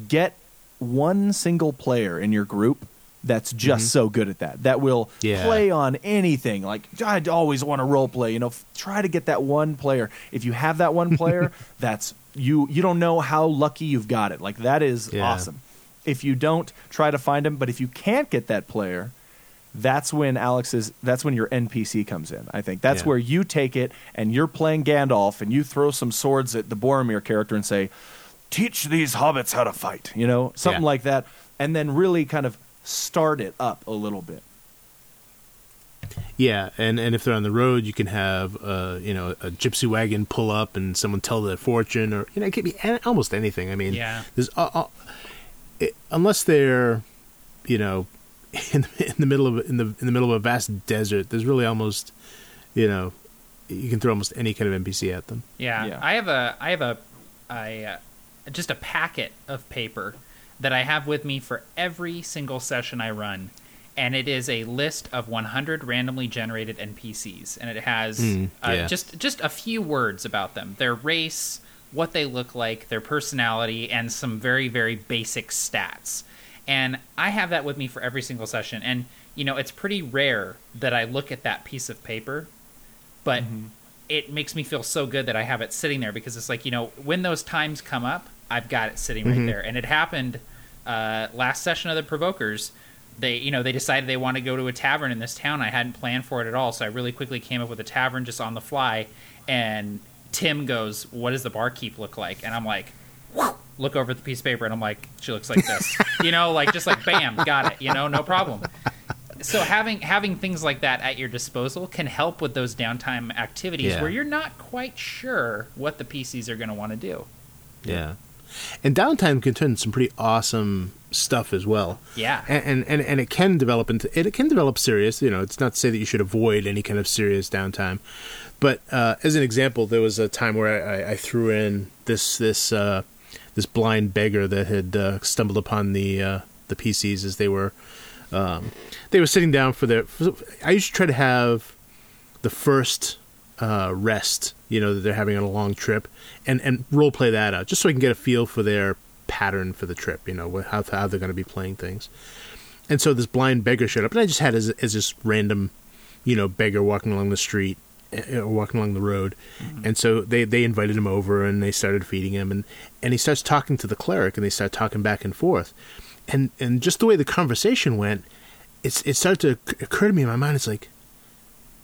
get one single player in your group that's just mm-hmm. so good at that. That will Yeah. play on anything. Like I'd always want to role play. You know, f- try to get that one player. If you have that one player, that's you. You don't know how lucky you've got it. Like that is Yeah. awesome. If you don't, try to find him. But if you can't get that player, that's when Alex's that's when your NPC comes in. I think that's Yeah. where you take it and you're playing Gandalf and you throw some swords at the Boromir character and say, "Teach these hobbits how to fight," you know, something Yeah. like that, and then really kind of start it up a little bit. Yeah, and, and if they're on the road, you can have uh, you know a gypsy wagon pull up and someone tell their fortune, or you know it could be almost anything. I mean, Yeah. there's uh, uh, it, unless they're you know in, in the middle of in the in the middle of a vast desert, there's really almost you know you can throw almost any kind of NPC at them. Yeah, Yeah. I have a I have a I uh, just a packet of paper that I have with me for every single session I run, and it is a list of 100 randomly generated NPCs, and it has Mm, uh, just just a few words about them, their race, what they look like, their personality, and some very very basic stats. And I have that with me for every single session, and you know it's pretty rare that I look at that piece of paper but it makes me feel so good that I have it sitting there because it's like you know when those times come up, I've got it sitting right there, and it happened uh, last session of the Provokers. They you know they decided they want to go to a tavern in this town. I hadn't planned for it at all, so I really quickly came up with a tavern just on the fly. And Tim goes, "What does the barkeep look like?" And I'm like. Look over at the piece of paper, and I'm like, she looks like this, you know, like just like bam, got it, you know, no problem so having having things like that at your disposal can help with those downtime activities Yeah. where you're not quite sure what the PCs are going to want to do. Yeah, and downtime can turn some pretty awesome stuff as well. Yeah. and and, and, it can develop into it can develop serious. You know, it's not to say that you should avoid any kind of serious downtime, but uh, as an example, there was a time where I, I threw in this this uh, this blind beggar that had uh, stumbled upon the uh, the PCs as they were um, they were sitting down for their. I usually try to have the first uh, rest, you know, that they're having on a long trip, and and role play that out, just so I can get a feel for their pattern for the trip, you know, how how they're going to be playing things. And so this blind beggar showed up, and I just had as as this random, you know, beggar walking along the street eh, or walking along the road, and so they they invited him over and they started feeding him, and and he starts talking to the cleric, and they start talking back and forth, and and just the way the conversation went, it's it started to occur to me in my mind. It's like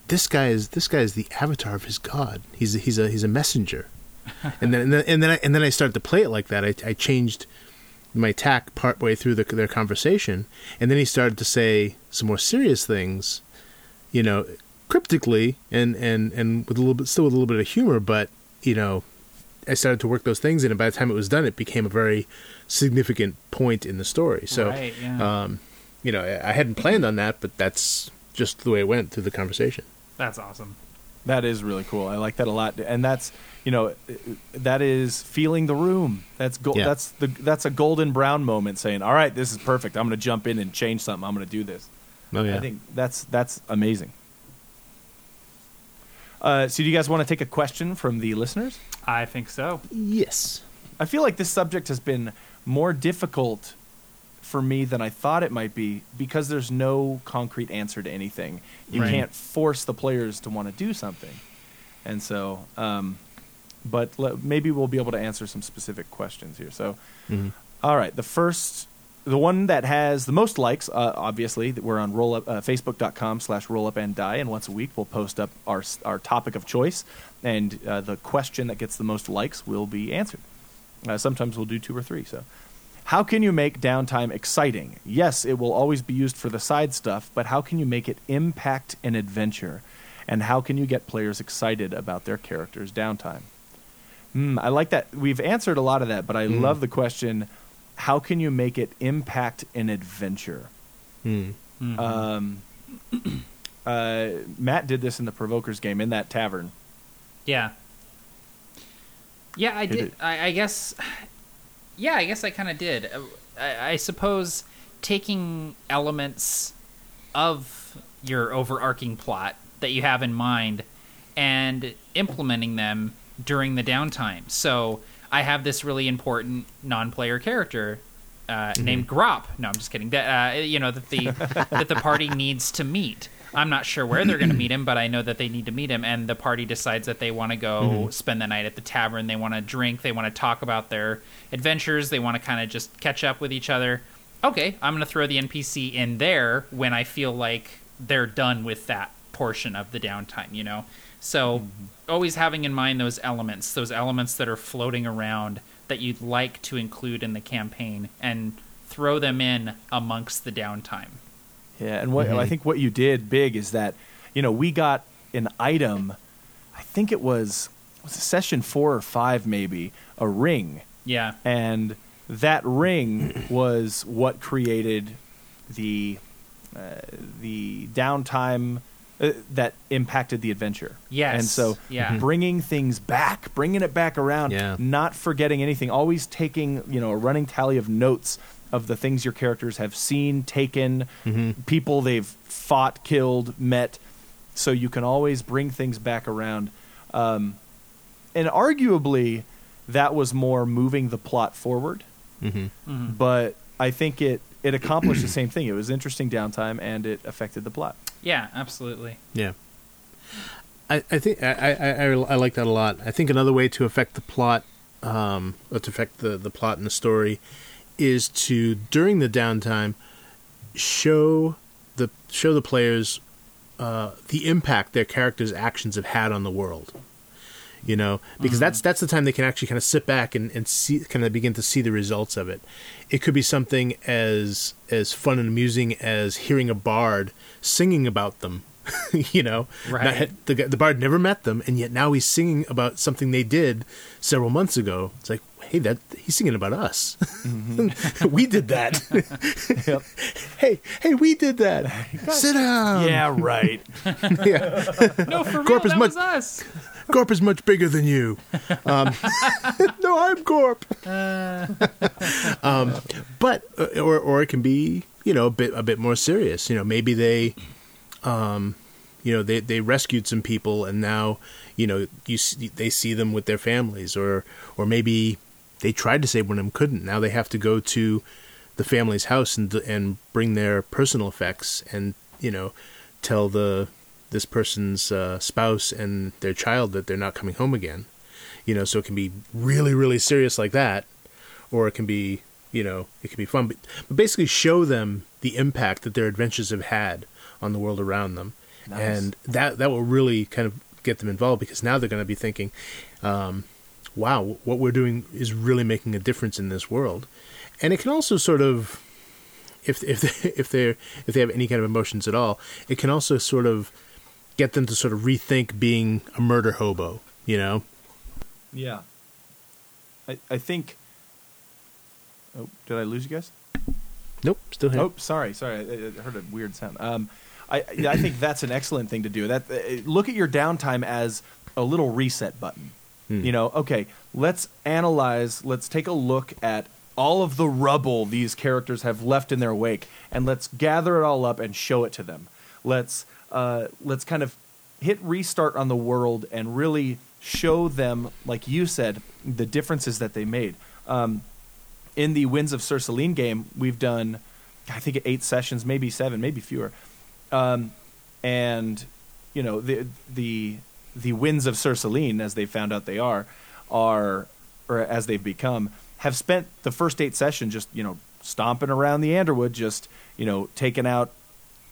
this guy is this guy is the avatar of his god. He's a, he's a he's a messenger. and then and then and then I, and then I started to play it like that. I, I changed my tack partway through the, their conversation, and then he started to say some more serious things, you know, cryptically and and and with a little bit still with a little bit of humor, but you know, I started to work those things in, and by the time it was done, it became a very significant point in the story. So, Right, yeah. um, you know, I, I hadn't planned on that, but that's just the way it went through the conversation. That's awesome. That is really cool. I like that a lot, and that's you know, that is feeling the room. That's go- Yeah. That's the that's a golden brown moment, saying, "All right, this is perfect. I'm going to jump in and change something. I'm going to do this." Oh yeah, I think that's that's amazing. Uh, so, do you guys want to take a question from the listeners? I think so. yes. I feel like this subject has been more difficult for me than I thought it might be because there's no concrete answer to anything. You Right. can't force the players to want to do something, and so, um, but le- maybe we'll be able to answer some specific questions here. So, all right, the first, the one that has the most likes, uh, obviously, that we're on roll up, uh, facebook.com slash roll up and die, and once a week we'll post up our our topic of choice, and uh, the question that gets the most likes will be answered. Uh, sometimes we'll do two or three. So, how can you make downtime exciting? Yes, it will always be used for the side stuff, but how can you make it impact an adventure? And how can you get players excited about their characters' downtime? Hmm, I like that. We've answered a lot of that, but I love the question how can you make it impact an adventure? Hmm. Um, uh, Matt did this in the Provokers game in that tavern. Yeah. Yeah, I Did did. I, I guess. Yeah, I guess I kind of did. Uh, I, I suppose taking elements of your overarching plot that you have in mind and implementing them during the downtime. So I have this really important non-player character uh, named Gorp. No, I'm just kidding. That uh, you know that the that the party needs to meet. I'm not sure where they're going to meet him, but I know that they need to meet him, and the party decides that they want to go mm-hmm. spend the night at the tavern. They want to drink. They want to talk about their adventures. They want to kind of just catch up with each other. Okay, I'm going to throw the NPC in there when I feel like they're done with that portion of the downtime. You know, so mm-hmm. always having in mind those elements, those elements that are floating around that you'd like to include in the campaign, and throw them in amongst the downtime. Yeah, and what I think what you did big is that you know we got an item. I think it was was it session four or five maybe a ring, Yeah. and that ring was what created the uh, the downtime uh, that impacted the adventure. Yes, and so yeah. bringing things back, bringing it back around, Yeah. not forgetting anything, always taking you know a running tally of notes of the things your characters have seen, taken, people they've fought, killed, met, so you can always bring things back around. Um, and arguably, that was more moving the plot forward. Mm-hmm. But I think it it accomplished the same thing. It was interesting downtime, and it affected the plot. Yeah, absolutely. Yeah. I, I think I, I, I, I like that a lot. I think another way to affect the plot, um, or to affect the, the plot and the story, is to during the downtime show the show the players uh, the impact their characters' actions have had on the world. You know, because that's that's the time they can actually kind of sit back and, and see kind of begin to see the results of it. It could be something as as fun and amusing as hearing a bard singing about them. you know, Right. Not- the the bard never met them, and yet now he's singing about something they did several months ago. It's like, hey, that he's singing about us. we did that. Yep. hey, hey, we did that. Sit down. yeah, right. yeah. No, for real, Gorp that much- was us. Gorp is much bigger than you. Um, no, I'm Gorp. um, but uh, or or it can be you know a bit a bit more serious. You know, maybe they, um, you know, they they rescued some people and now you know you see, they see them with their families, or or maybe they tried to save one of them couldn't. Now they have to go to the family's house and and bring their personal effects and you know tell the this person's uh, spouse and their child that they're not coming home again. You know, so it can be really, really serious like that, or it can be, you know, it can be fun. But, but basically, show them the impact that their adventures have had on the world around them, Nice. and that that will really kind of get them involved because now they're going to be thinking, um, "Wow, what we're doing is really making a difference in this world," and it can also sort of if if they, if they if they have any kind of emotions at all, it can also sort of get them to sort of rethink being a murder hobo. You know? Yeah. I I think. Oh, did I lose you guys? Nope, still here. Oh, sorry, sorry. I, I heard a weird sound. Um, I I think that's an excellent thing to do. That uh, look at your downtime as a little reset button. You know, okay, let's analyze. Let's take a look at all of the rubble these characters have left in their wake, and let's gather it all up and show it to them. Let's uh, let's kind of hit restart on the world and really show them, like you said, the differences that they made. Um, in the Winds of Cerceline game, we've done, I think, eight sessions, maybe seven, maybe fewer. Um, and you know the the the Winds of Cerceline, as they found out they are, are or as they've become, have spent the first eight sessions just you know stomping around the Underwood, just you know taking out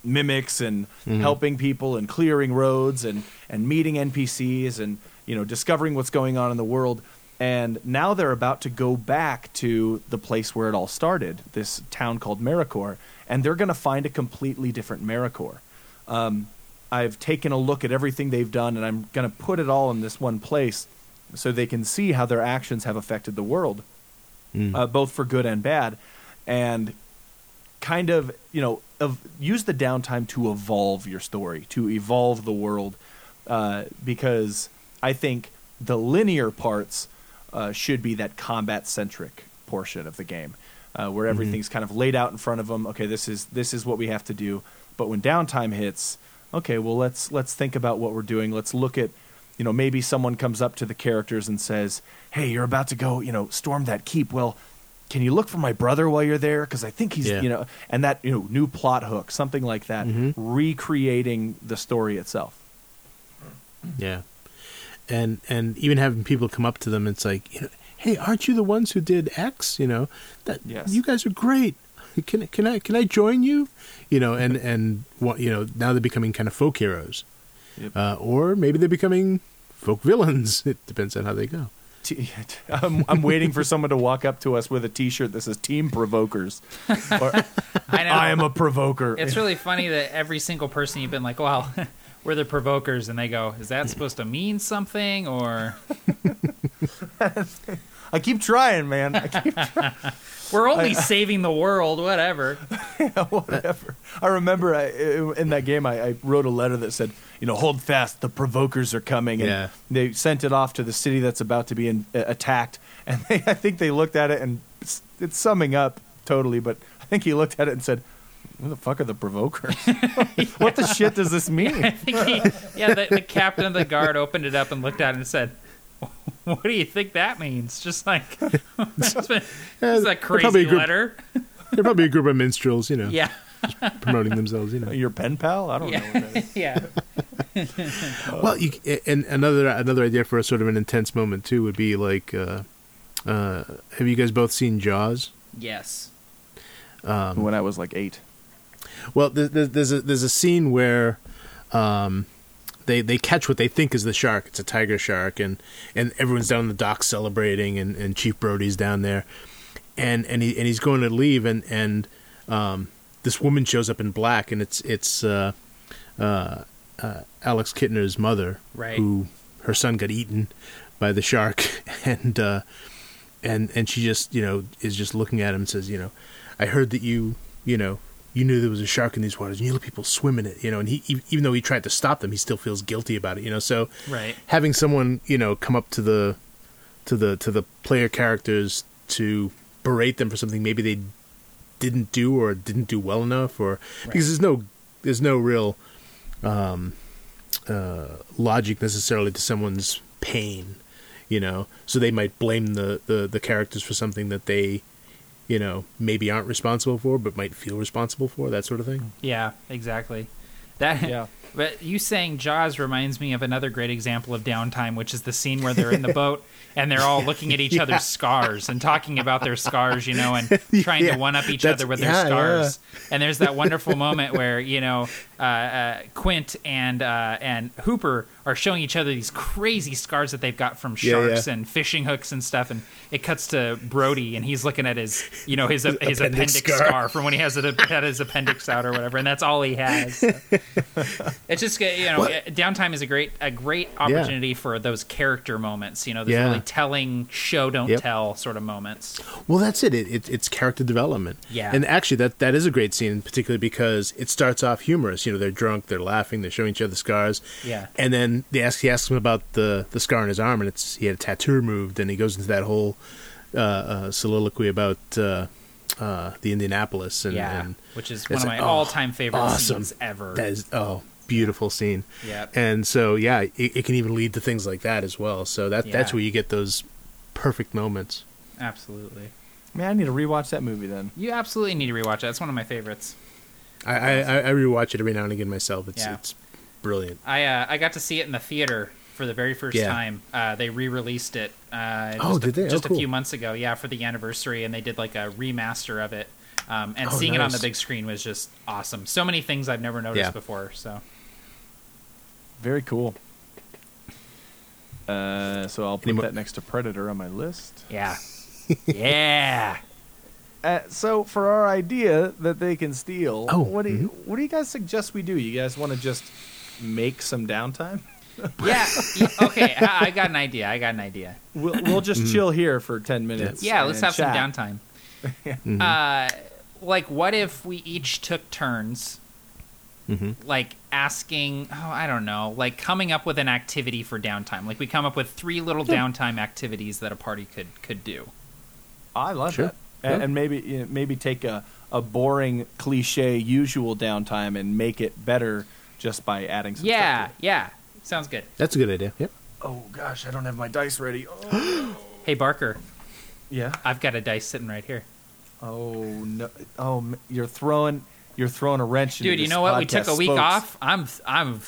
mimics and helping people and clearing roads and and meeting NPCs and you know discovering what's going on in the world. And now they're about to go back to the place where it all started, this town called Maricor, and they're going to find a completely different Maricor. Um, I've taken a look at everything they've done, and I'm going to put it all in this one place so they can see how their actions have affected the world, uh, both for good and bad. And kind of you know of, use the downtime to evolve your story to evolve the world uh, because i think the linear parts uh, should be that combat centric portion of the game uh, where everything's kind of laid out in front of them okay this is this is what we have to do. But when downtime hits okay well let's let's think about what we're doing let's look at you know maybe someone comes up to the characters and says hey you're about to go you know storm that keep well can you look for my brother while you're there because i think he's Yeah. you know and that you know new plot hook something like that mm-hmm. recreating the story itself Yeah, and and even having people come up to them, it's like, you know, hey, aren't you the ones who did X? You know, that Yes. you guys are great. can can I can I join you? You know, and and what you know now they're becoming kind of folk heroes, Yep. uh, or maybe they're becoming folk villains. It depends on how they go. T- I'm, I'm waiting for someone to walk up to us with a T-shirt that says "Team Provokers." Or, I know. I am a provoker. It's really funny that every single person you've been like, well, we're the provokers, and they go, is that supposed to mean something? Or I keep trying, man. I keep we're only saving the world, whatever. whatever. I remember I, in that game, I, I wrote a letter that said, you know, hold fast, the provokers are coming. And Yeah. they sent it off to the city that's about to be in, uh, attacked. And they, I think they looked at it and it's, it's summing up totally, but I think he looked at it and said, who the fuck are the provokers? what the shit does this I mean? think he, yeah, the, the captain of the guard opened it up and looked at it and said, "What do you think that means?" Just like it's a they're crazy probably a group- letter. They're probably a group of minstrels, you know, Yeah, promoting themselves. You know, Your pen pal? I don't know what that is. yeah. Well, you, and another another idea for a sort of an intense moment too would be like, uh, uh, have you guys both seen Jaws? Yes. when I was like eight. Well, there- there- there's a there's a scene where um, they they catch what they think is the shark. It's a tiger shark, and and everyone's down on the dock celebrating, and, and Chief Brody's down there, and and he and he's going to leave, and and um, this woman shows up in black, and it's it's uh, uh, uh, Alex Kintner's mother, Right. who her son got eaten by the shark, and uh, and and she just you know is just looking at him and says, you know, I heard that you you know you knew there was a shark in these waters and you let people swim in it, you know, and he even though he tried to stop them, he still feels guilty about it, you know. So Right. having someone you know come up to the to the to the player characters to berate them for something maybe they didn't do or didn't do well enough or because there's no there's no real um uh logic necessarily to someone's pain you know so they might blame the the the characters for something that they you know maybe aren't responsible for but might feel responsible for that sort of thing Yeah, exactly. That Yeah. But you saying Jaws reminds me of another great example of downtime, which is the scene where they're in the boat and they're all looking at each Yeah. other's scars and talking about their scars, you know, and trying Yeah, to one up each that's- other with yeah, their scars. And there's that wonderful moment where you know uh, uh, Quint and uh, and Hooper are showing each other these crazy scars that they've got from sharks yeah. and fishing hooks and stuff. And it cuts to Brody and he's looking at his you know his his appendix, appendix scar. scar. from when he has it had his appendix out or whatever, and that's all he has. it's just you know What? downtime is a great a great opportunity for those character moments. You know, those Yeah. really telling show don't Yep. tell sort of moments. Well, that's it. It, it. It's character development. Yeah. And actually, that that is a great scene, particularly because it starts off humorous. You know, they're drunk, they're laughing, they're showing each other scars. Yeah. And then they ask, he asks him about the the scar on his arm, and it's he had a tattoo removed, and he goes into that whole uh, uh, soliloquy about uh, uh, the Indianapolis, and, yeah, and which is one of my oh, all-time favorite awesome. scenes ever. that is oh beautiful scene. Yeah. And so yeah, it, it can even lead to things like that as well. So that that's where you get those perfect moments. Absolutely, Man, I need to rewatch that movie then. you absolutely need to rewatch it. It's one of my favorites. I, I, I I rewatch it every now and again myself. It's Yeah. it's brilliant. I uh, I got to see it in the theater for the very first Yeah. time. Uh, they re-released it. Uh, Oh, just did a, they? Oh, Just a few months ago, yeah, for the anniversary, and they did like a remaster of it. Um, and Oh, seeing it on the big screen was just awesome. So many things I've never noticed Yeah. before. So Very cool. Uh, so I'll put Any mo- that next to Predator on my list. yeah, yeah. Uh, so for our idea that they can steal, Oh, what do you, what do you guys suggest we do? You guys want to just make some downtime? Yeah. yeah, Okay. I, I got an idea. I got an idea. We'll we'll just chill here for ten minutes. Yeah. Let's and have some chat. downtime. Mm-hmm. Uh, like, what if we each took turns, Mm-hmm. like asking? Oh, I don't know. Like coming up with an activity for downtime. Like we come up with three little downtime activities that a party could could do. I love Sure. that. And, Yeah. and maybe you know, maybe take a, a boring cliche usual downtime and make it better just by adding some. Yeah. stuff Yeah. Sounds good. That's a good idea. Yep. Oh gosh, I don't have my dice ready. Oh. Hey Barker, yeah. I've got a dice sitting right here. Oh no. Oh, you're throwing you're throwing a wrench. into Dude, you know what? We took a week spokes. off. I'm I'm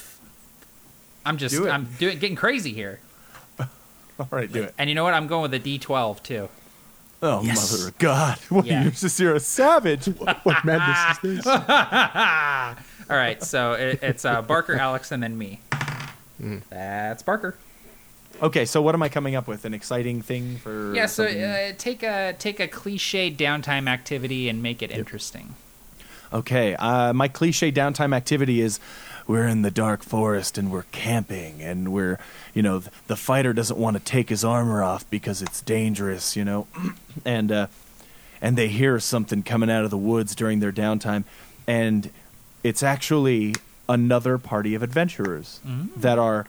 I'm just Do. I'm doing getting crazy here. All right, do it. And you know what? I'm going with a D12 too. Oh, Yes. mother of God! What Yeah. you're a savage. what madness is this? All right, so it, it's uh, Barker, Alex, and then me. Mm. That's Barker. okay, so what am I coming up with? An exciting thing for? Yeah, so uh, take a take a cliche downtime activity and make it interesting. Okay, uh, my cliche downtime activity is we're in the dark forest and we're camping and we're, you know, th- the fighter doesn't want to take his armor off because it's dangerous, you know, and uh, and they hear something coming out of the woods during their downtime, and it's actually another party of adventurers that are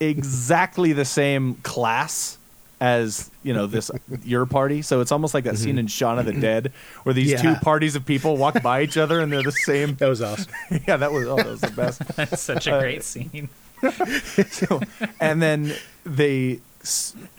exactly the same class as you know this your party. So it's almost like that scene in Shaun of the Dead where these two parties of people walk by each other and they're the same. That was awesome. yeah that was oh that was the best. That's such a great scene. so, and then they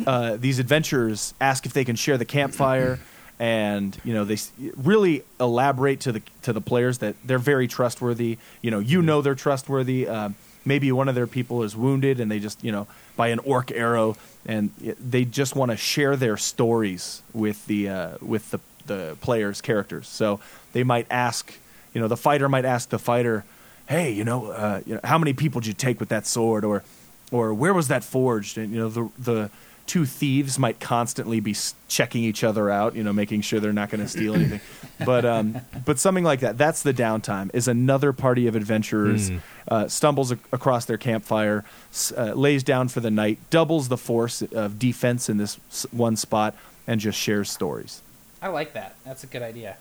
uh, these adventurers ask if they can share the campfire and you know they really elaborate to the to the players that they're very trustworthy. You know you know they're trustworthy. Uh, maybe one of their people is wounded and they just you know by an orc arrow and they just want to share their stories with the uh, with the the players characters. So they might ask you know the fighter might ask the fighter hey you know, uh, you know how many people did you take with that sword? Or or where was that forged? And you know the the two thieves might constantly be checking each other out you know making sure they're not going to steal anything but um but something like that that's the downtime is another party of adventurers uh, stumbles ac- across their campfire s- uh, lays down for the night doubles the force of defense in this s- one spot and just shares stories I like that. That's a good idea.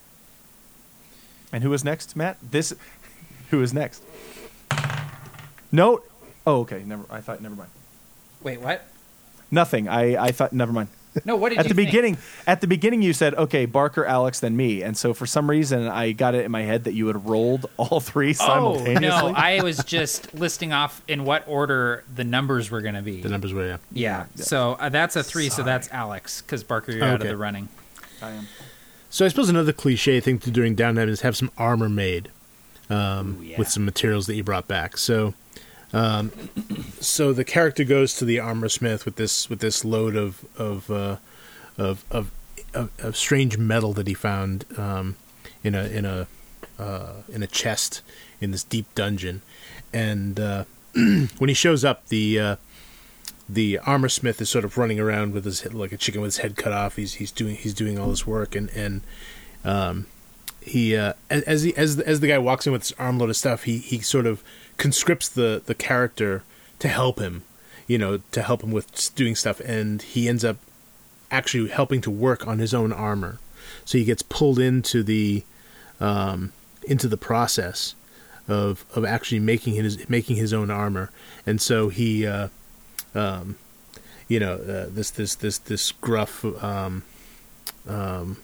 and who is next matt this who is next no oh okay never i thought never mind Wait, what? Nothing. I, I thought never mind. No, what did At you the think? beginning, at the beginning, you said, "Okay, Barker, Alex, then me," and so for some reason, I got it in my head that you had rolled all three simultaneously. Oh, no, I was just listing off in what order the numbers were going to be. The numbers were yeah. yeah. So uh, that's a three. So that's Alex because Barker, you're out of the running. I am. So I suppose another cliche thing to do during downtime is have some armor made um, Ooh, yeah. with some materials that you brought back. So, um, so the character goes to the armor smith with this with this load of of uh, of, of of of strange metal that he found um, in a in a uh, in a chest in this deep dungeon, and uh, when he shows up, the uh, the armor smith is sort of running around with his head, like a chicken with his head cut off. He's he's doing he's doing all this work and and um, he uh, as he, as the, as the guy walks in with his armload of stuff, he he sort of conscripts the the character to help him, you know, to help him with doing stuff, and he ends up actually helping to work on his own armor. So he gets pulled into the um, into the process of of actually making his making his own armor, and so he. Uh, um, you know, uh, this this this this gruff, um, um,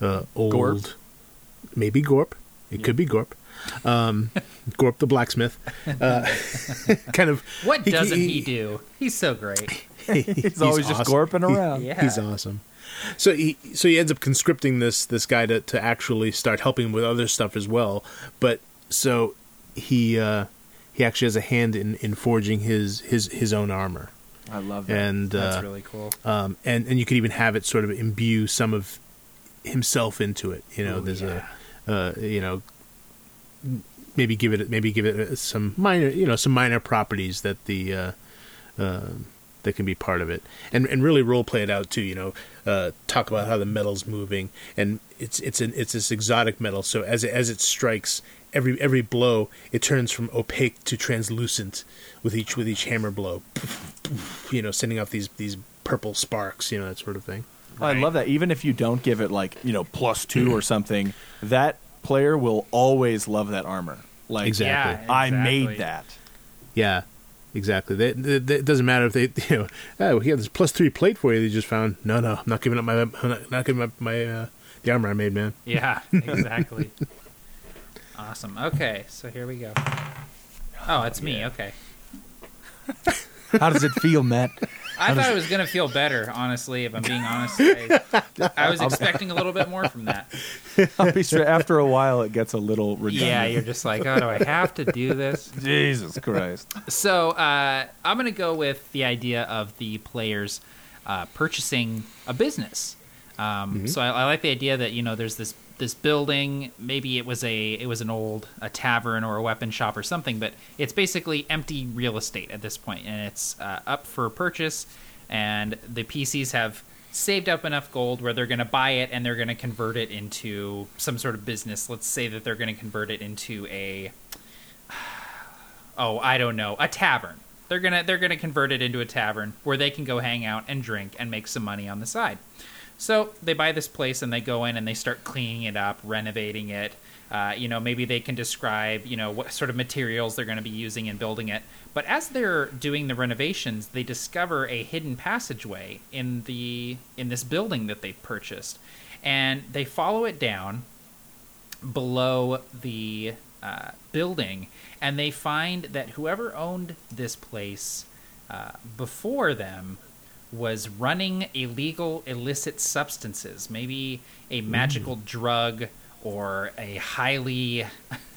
uh, old, Gorp? maybe Gorp. It could be Gorp. Um, Gorp the blacksmith. Uh, kind of. What doesn't he, do? He's so great. He's, always just gorping around. Yeah. He's awesome. So he so he ends up conscripting this this guy to, to actually start helping him with other stuff as well. But so he uh, he actually has a hand in, in forging his, his his own armor. I love that. And That's uh, really cool. um, and and you could even have it sort of imbue some of himself into it. You know, Ooh, there's yeah. a uh, you know maybe give it maybe give it some minor you know some minor properties that the uh, uh, that can be part of it, and and really role play it out too. You know, uh, talk about how the metal's moving, and it's it's an it's this exotic metal. So as it, as it strikes. Every every blow, it turns from opaque to translucent with each with each hammer blow. You know, sending off these these purple sparks. You know that sort of thing. I love that. Even if you don't give it like you know plus two or something, that player will always love that armor. Like Exactly. Yeah, I made that. Yeah, exactly. They, they, they- it doesn't matter if they, you know, oh, we have this plus three plate for you. They just found. No, no, I'm not giving up my, I'm not, not giving up my uh, the armor I made, man. Yeah, exactly. awesome. Okay, so here we go. Oh, it's me. Okay. How does it feel, Matt? I thought it was gonna feel better, honestly. If I'm being honest, I, I was expecting a little bit more from that. I'll be straight. After a while, it gets a little redundant. Yeah, you're just like, oh, do I have to do this? Jesus Christ. So uh, I'm gonna go with the idea of the players uh, purchasing a business. Um, So I, I like the idea that you know there's this this building. Maybe it was a it was an old a tavern or a weapon shop or something, but it's basically empty real estate at this point, and it's uh, up for purchase. And the PCs have saved up enough gold where they're going to buy it and they're going to convert it into some sort of business. Let's say that they're going to convert it into a oh, I don't know, a tavern. They're gonna they're gonna convert it into a tavern where they can go hang out and drink and make some money on the side. So they buy this place and they go in and they start cleaning it up, renovating it. Uh, you know, maybe they can describe you know what sort of materials they're going to be using in building it. But as they're doing the renovations, they discover a hidden passageway in the in this building that they've purchased, and they follow it down below the uh, building, and they find that whoever owned this place uh, before them was running illegal, illicit substances, maybe a magical drug or a highly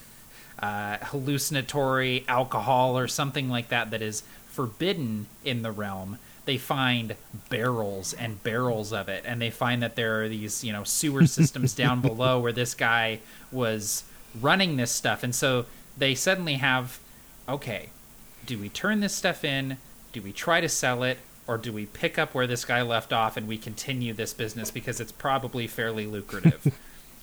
uh, hallucinatory alcohol or something like that that is forbidden in the realm. They find barrels and barrels of it, and they find that there are these, you know, sewer systems down below where this guy was running this stuff, and so they suddenly have, okay, do we turn this stuff in? Do we try to sell it? Or do we pick up where this guy left off and we continue this business because it's probably fairly lucrative?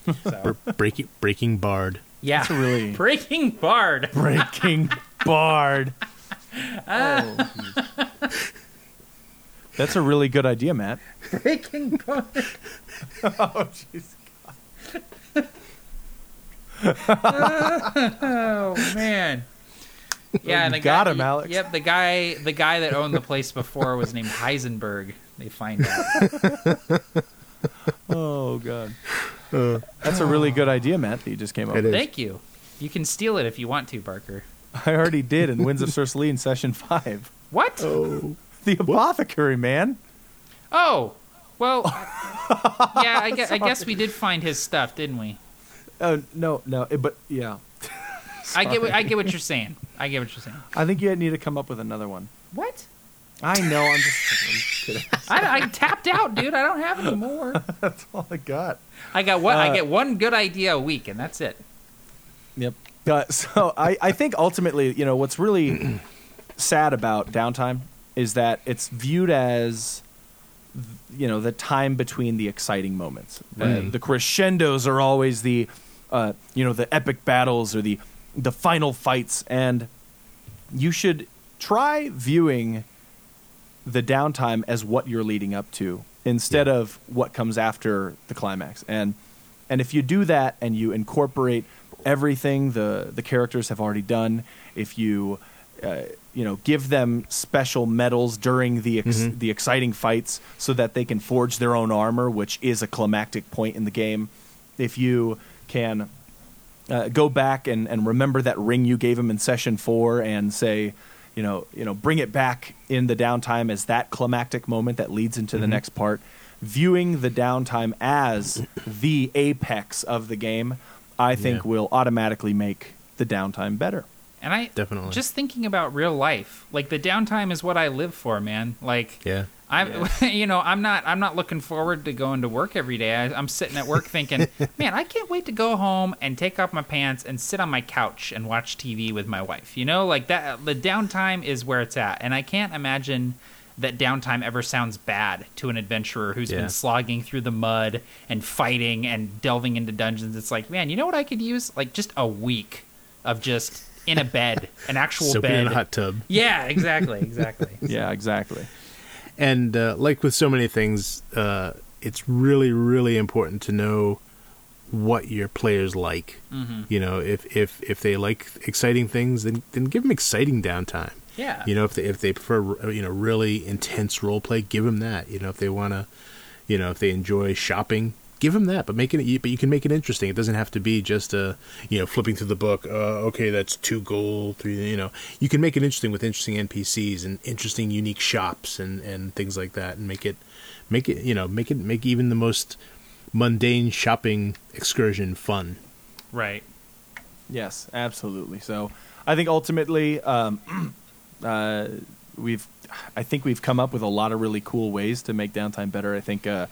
so, Breaking Breaking Bard. yeah, That's a really- Breaking Bard. Breaking Bard. Oh. That's a really good idea, Matt. Breaking Bard. Oh, jeez. Oh man. Yeah, and You the got guy, him, Alex. Yep, the guy, the guy that owned the place before was named Heisenberg. They find out. Oh, God. That's a really good idea, Matt, that you just came up with. is. Thank you. You can steal it if you want to, Barker. I already did in Winds of Cersei in session five. What? Oh, The apothecary, man. Oh, well, yeah. I guess, I guess we did find his stuff, didn't we? Oh, no, no. it- But, yeah. I get. What, I get what you're saying. I get what you're saying. I think you need to come up with another one. What? I know. I'm just, I'm kidding. I, I tapped out, dude. I don't have any more. That's all I got. I got what? I Uh, get one good idea a week, and that's it. Yep. Uh, so I, I think ultimately, you know, what's really sad about downtime is that it's viewed as, you know, the time between the exciting moments. Uh, the crescendos are always the, uh, you know, the epic battles or the, the final fights, and you should try viewing the downtime as what you're leading up to instead of what comes after the climax. And and if you do that and you incorporate everything the the characters have already done, if you uh, you know give them special metals during the ex- the exciting fights so that they can forge their own armor, which is a climactic point in the game. If you can uh, go back and, and remember that ring you gave him in session four and say, you know, you know, bring it back in the downtime as that climactic moment that leads into the next part. Viewing the downtime as the apex of the game, I think Yeah. will automatically make the downtime better. And I Definitely. just thinking about real life. Like the downtime is what I live for, man. Like yeah. I'm, you know, I'm not, I'm not looking forward to going to work every day. I, I'm sitting at work thinking, man, I can't wait to go home and take off my pants and sit on my couch and watch TV with my wife. You know, like that. The downtime is where it's at, and I can't imagine that downtime ever sounds bad to an adventurer who's Yeah. been slogging through the mud and fighting and delving into dungeons. It's like, man, you know what I could use? Like just a week of just in a bed, an actual Soaking bed. in a hot tub. Yeah, exactly, exactly. Yeah, exactly. And uh, like with so many things, uh, it's really, really important to know what your players like. Mm-hmm. You know, if if if they like exciting things, then then give them exciting downtime. Yeah. You know, if they if they prefer you know really intense role play, give them that. You know, if they want to, you know, if they enjoy shopping, give them that. But make it but you can make it interesting. It doesn't have to be just a you know flipping through the book. Uh, okay, that's two gold, three. You know, you can make it interesting with interesting NPCs and interesting unique shops and and things like that, and make it make it you know make it make even the most mundane shopping excursion fun. right. Yes, absolutely. So I think ultimately, um, uh, we've, I think we've come up with a lot of really cool ways to make downtime better. I think uh,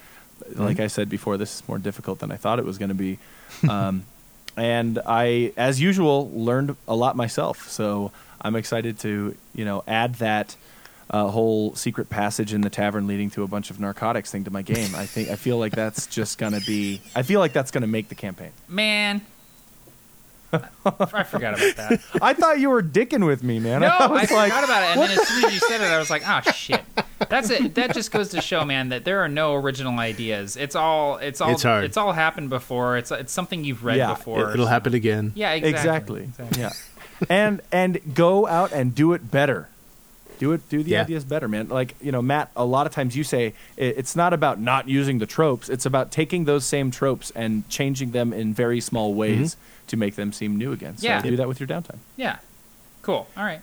Like I said before, this is more difficult than I thought it was going to be. Um, and I, as usual, learned a lot myself. So I'm excited to, you know, add that uh, whole secret passage in the tavern leading to a bunch of narcotics thing to my game. I think I feel like that's just going to be. I feel like that's going to make the campaign. Man. I forgot about that. I thought you were dicking with me, man. No, I I forgot like, about it, and then as soon as you said it, I was like, "Oh shit!" That's it. That just goes to show, man, that there are no original ideas. It's all, it's all, It's hard. all happened before. It's it's something you've read Yeah, before. It, will happen again. Yeah, exactly. exactly. Yeah, and and go out and do it better. Do it. Do the Yeah. ideas better, man. Like you know, Matt. A lot of times you say it, it's not about not using the tropes. It's about taking those same tropes and changing them in very small ways mm-hmm. To make them seem new again. So Yeah. do that with your downtime. Yeah. Cool. All right.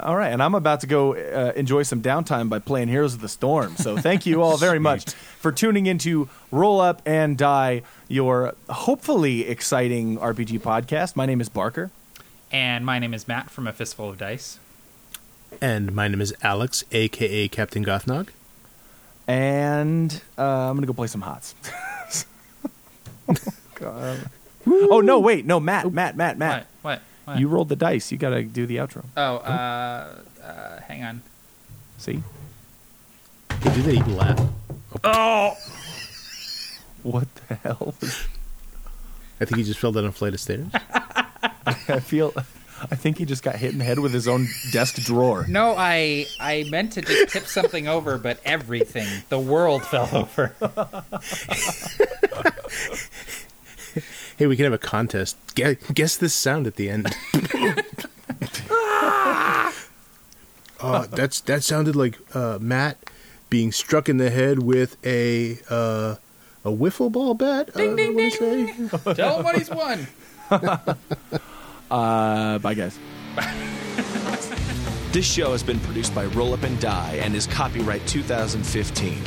All right, and I'm about to go uh, enjoy some downtime by playing Heroes of the Storm. So thank you all very much for tuning into Roll Up and Die, your hopefully exciting RPG podcast. My name is Barker. And my name is Matt from A Fistful of Dice. And my name is Alex, aka Captain Gothnog. and uh, I'm gonna go play some hots. God. Oh no! Wait, no, Matt, Matt, Matt, Matt. What? What? What? You rolled the dice. You gotta do the outro. Oh, uh, uh, hang on. See Hey, do that evil laugh. Oh, what the hell? I think he just fell down a flight of stairs. I feel. I think he just got hit in the head with his own desk drawer. no, I I meant to just tip something over, but everything, the world fell over. hey, we can have a contest. Guess, guess this sound at the end. uh, that's that sounded like uh, Matt being struck in the head with a uh, a wiffle ball bat. uh, what do you say? Tell him what he's won. Uh, bye, guys. This show has been produced by Roll Up and Die and is copyright 2015.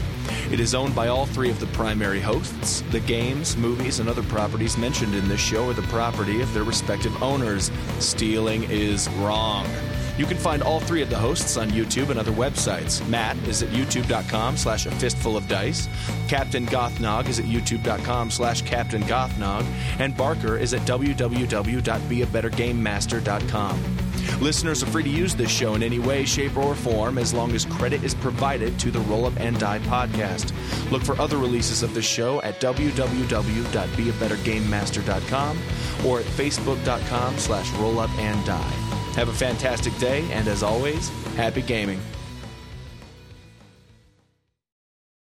It is owned by all three of the primary hosts. The games, movies, and other properties mentioned in this show are the property of their respective owners. Stealing is wrong. You can find all three of the hosts on YouTube and other websites. Matt is at youtube.com slash a fistful of dice. Captain Gothnog is at youtube.com slash Captain Gothnog. And Barker is at www.beabettergamemaster.com. Listeners are free to use this show in any way, shape, or form as long as credit is provided to the Roll Up and Die podcast. Look for other releases of the show at www.beabettergamemaster.com or at facebook.com slash roll up and die. Have a fantastic day, and as always, happy gaming.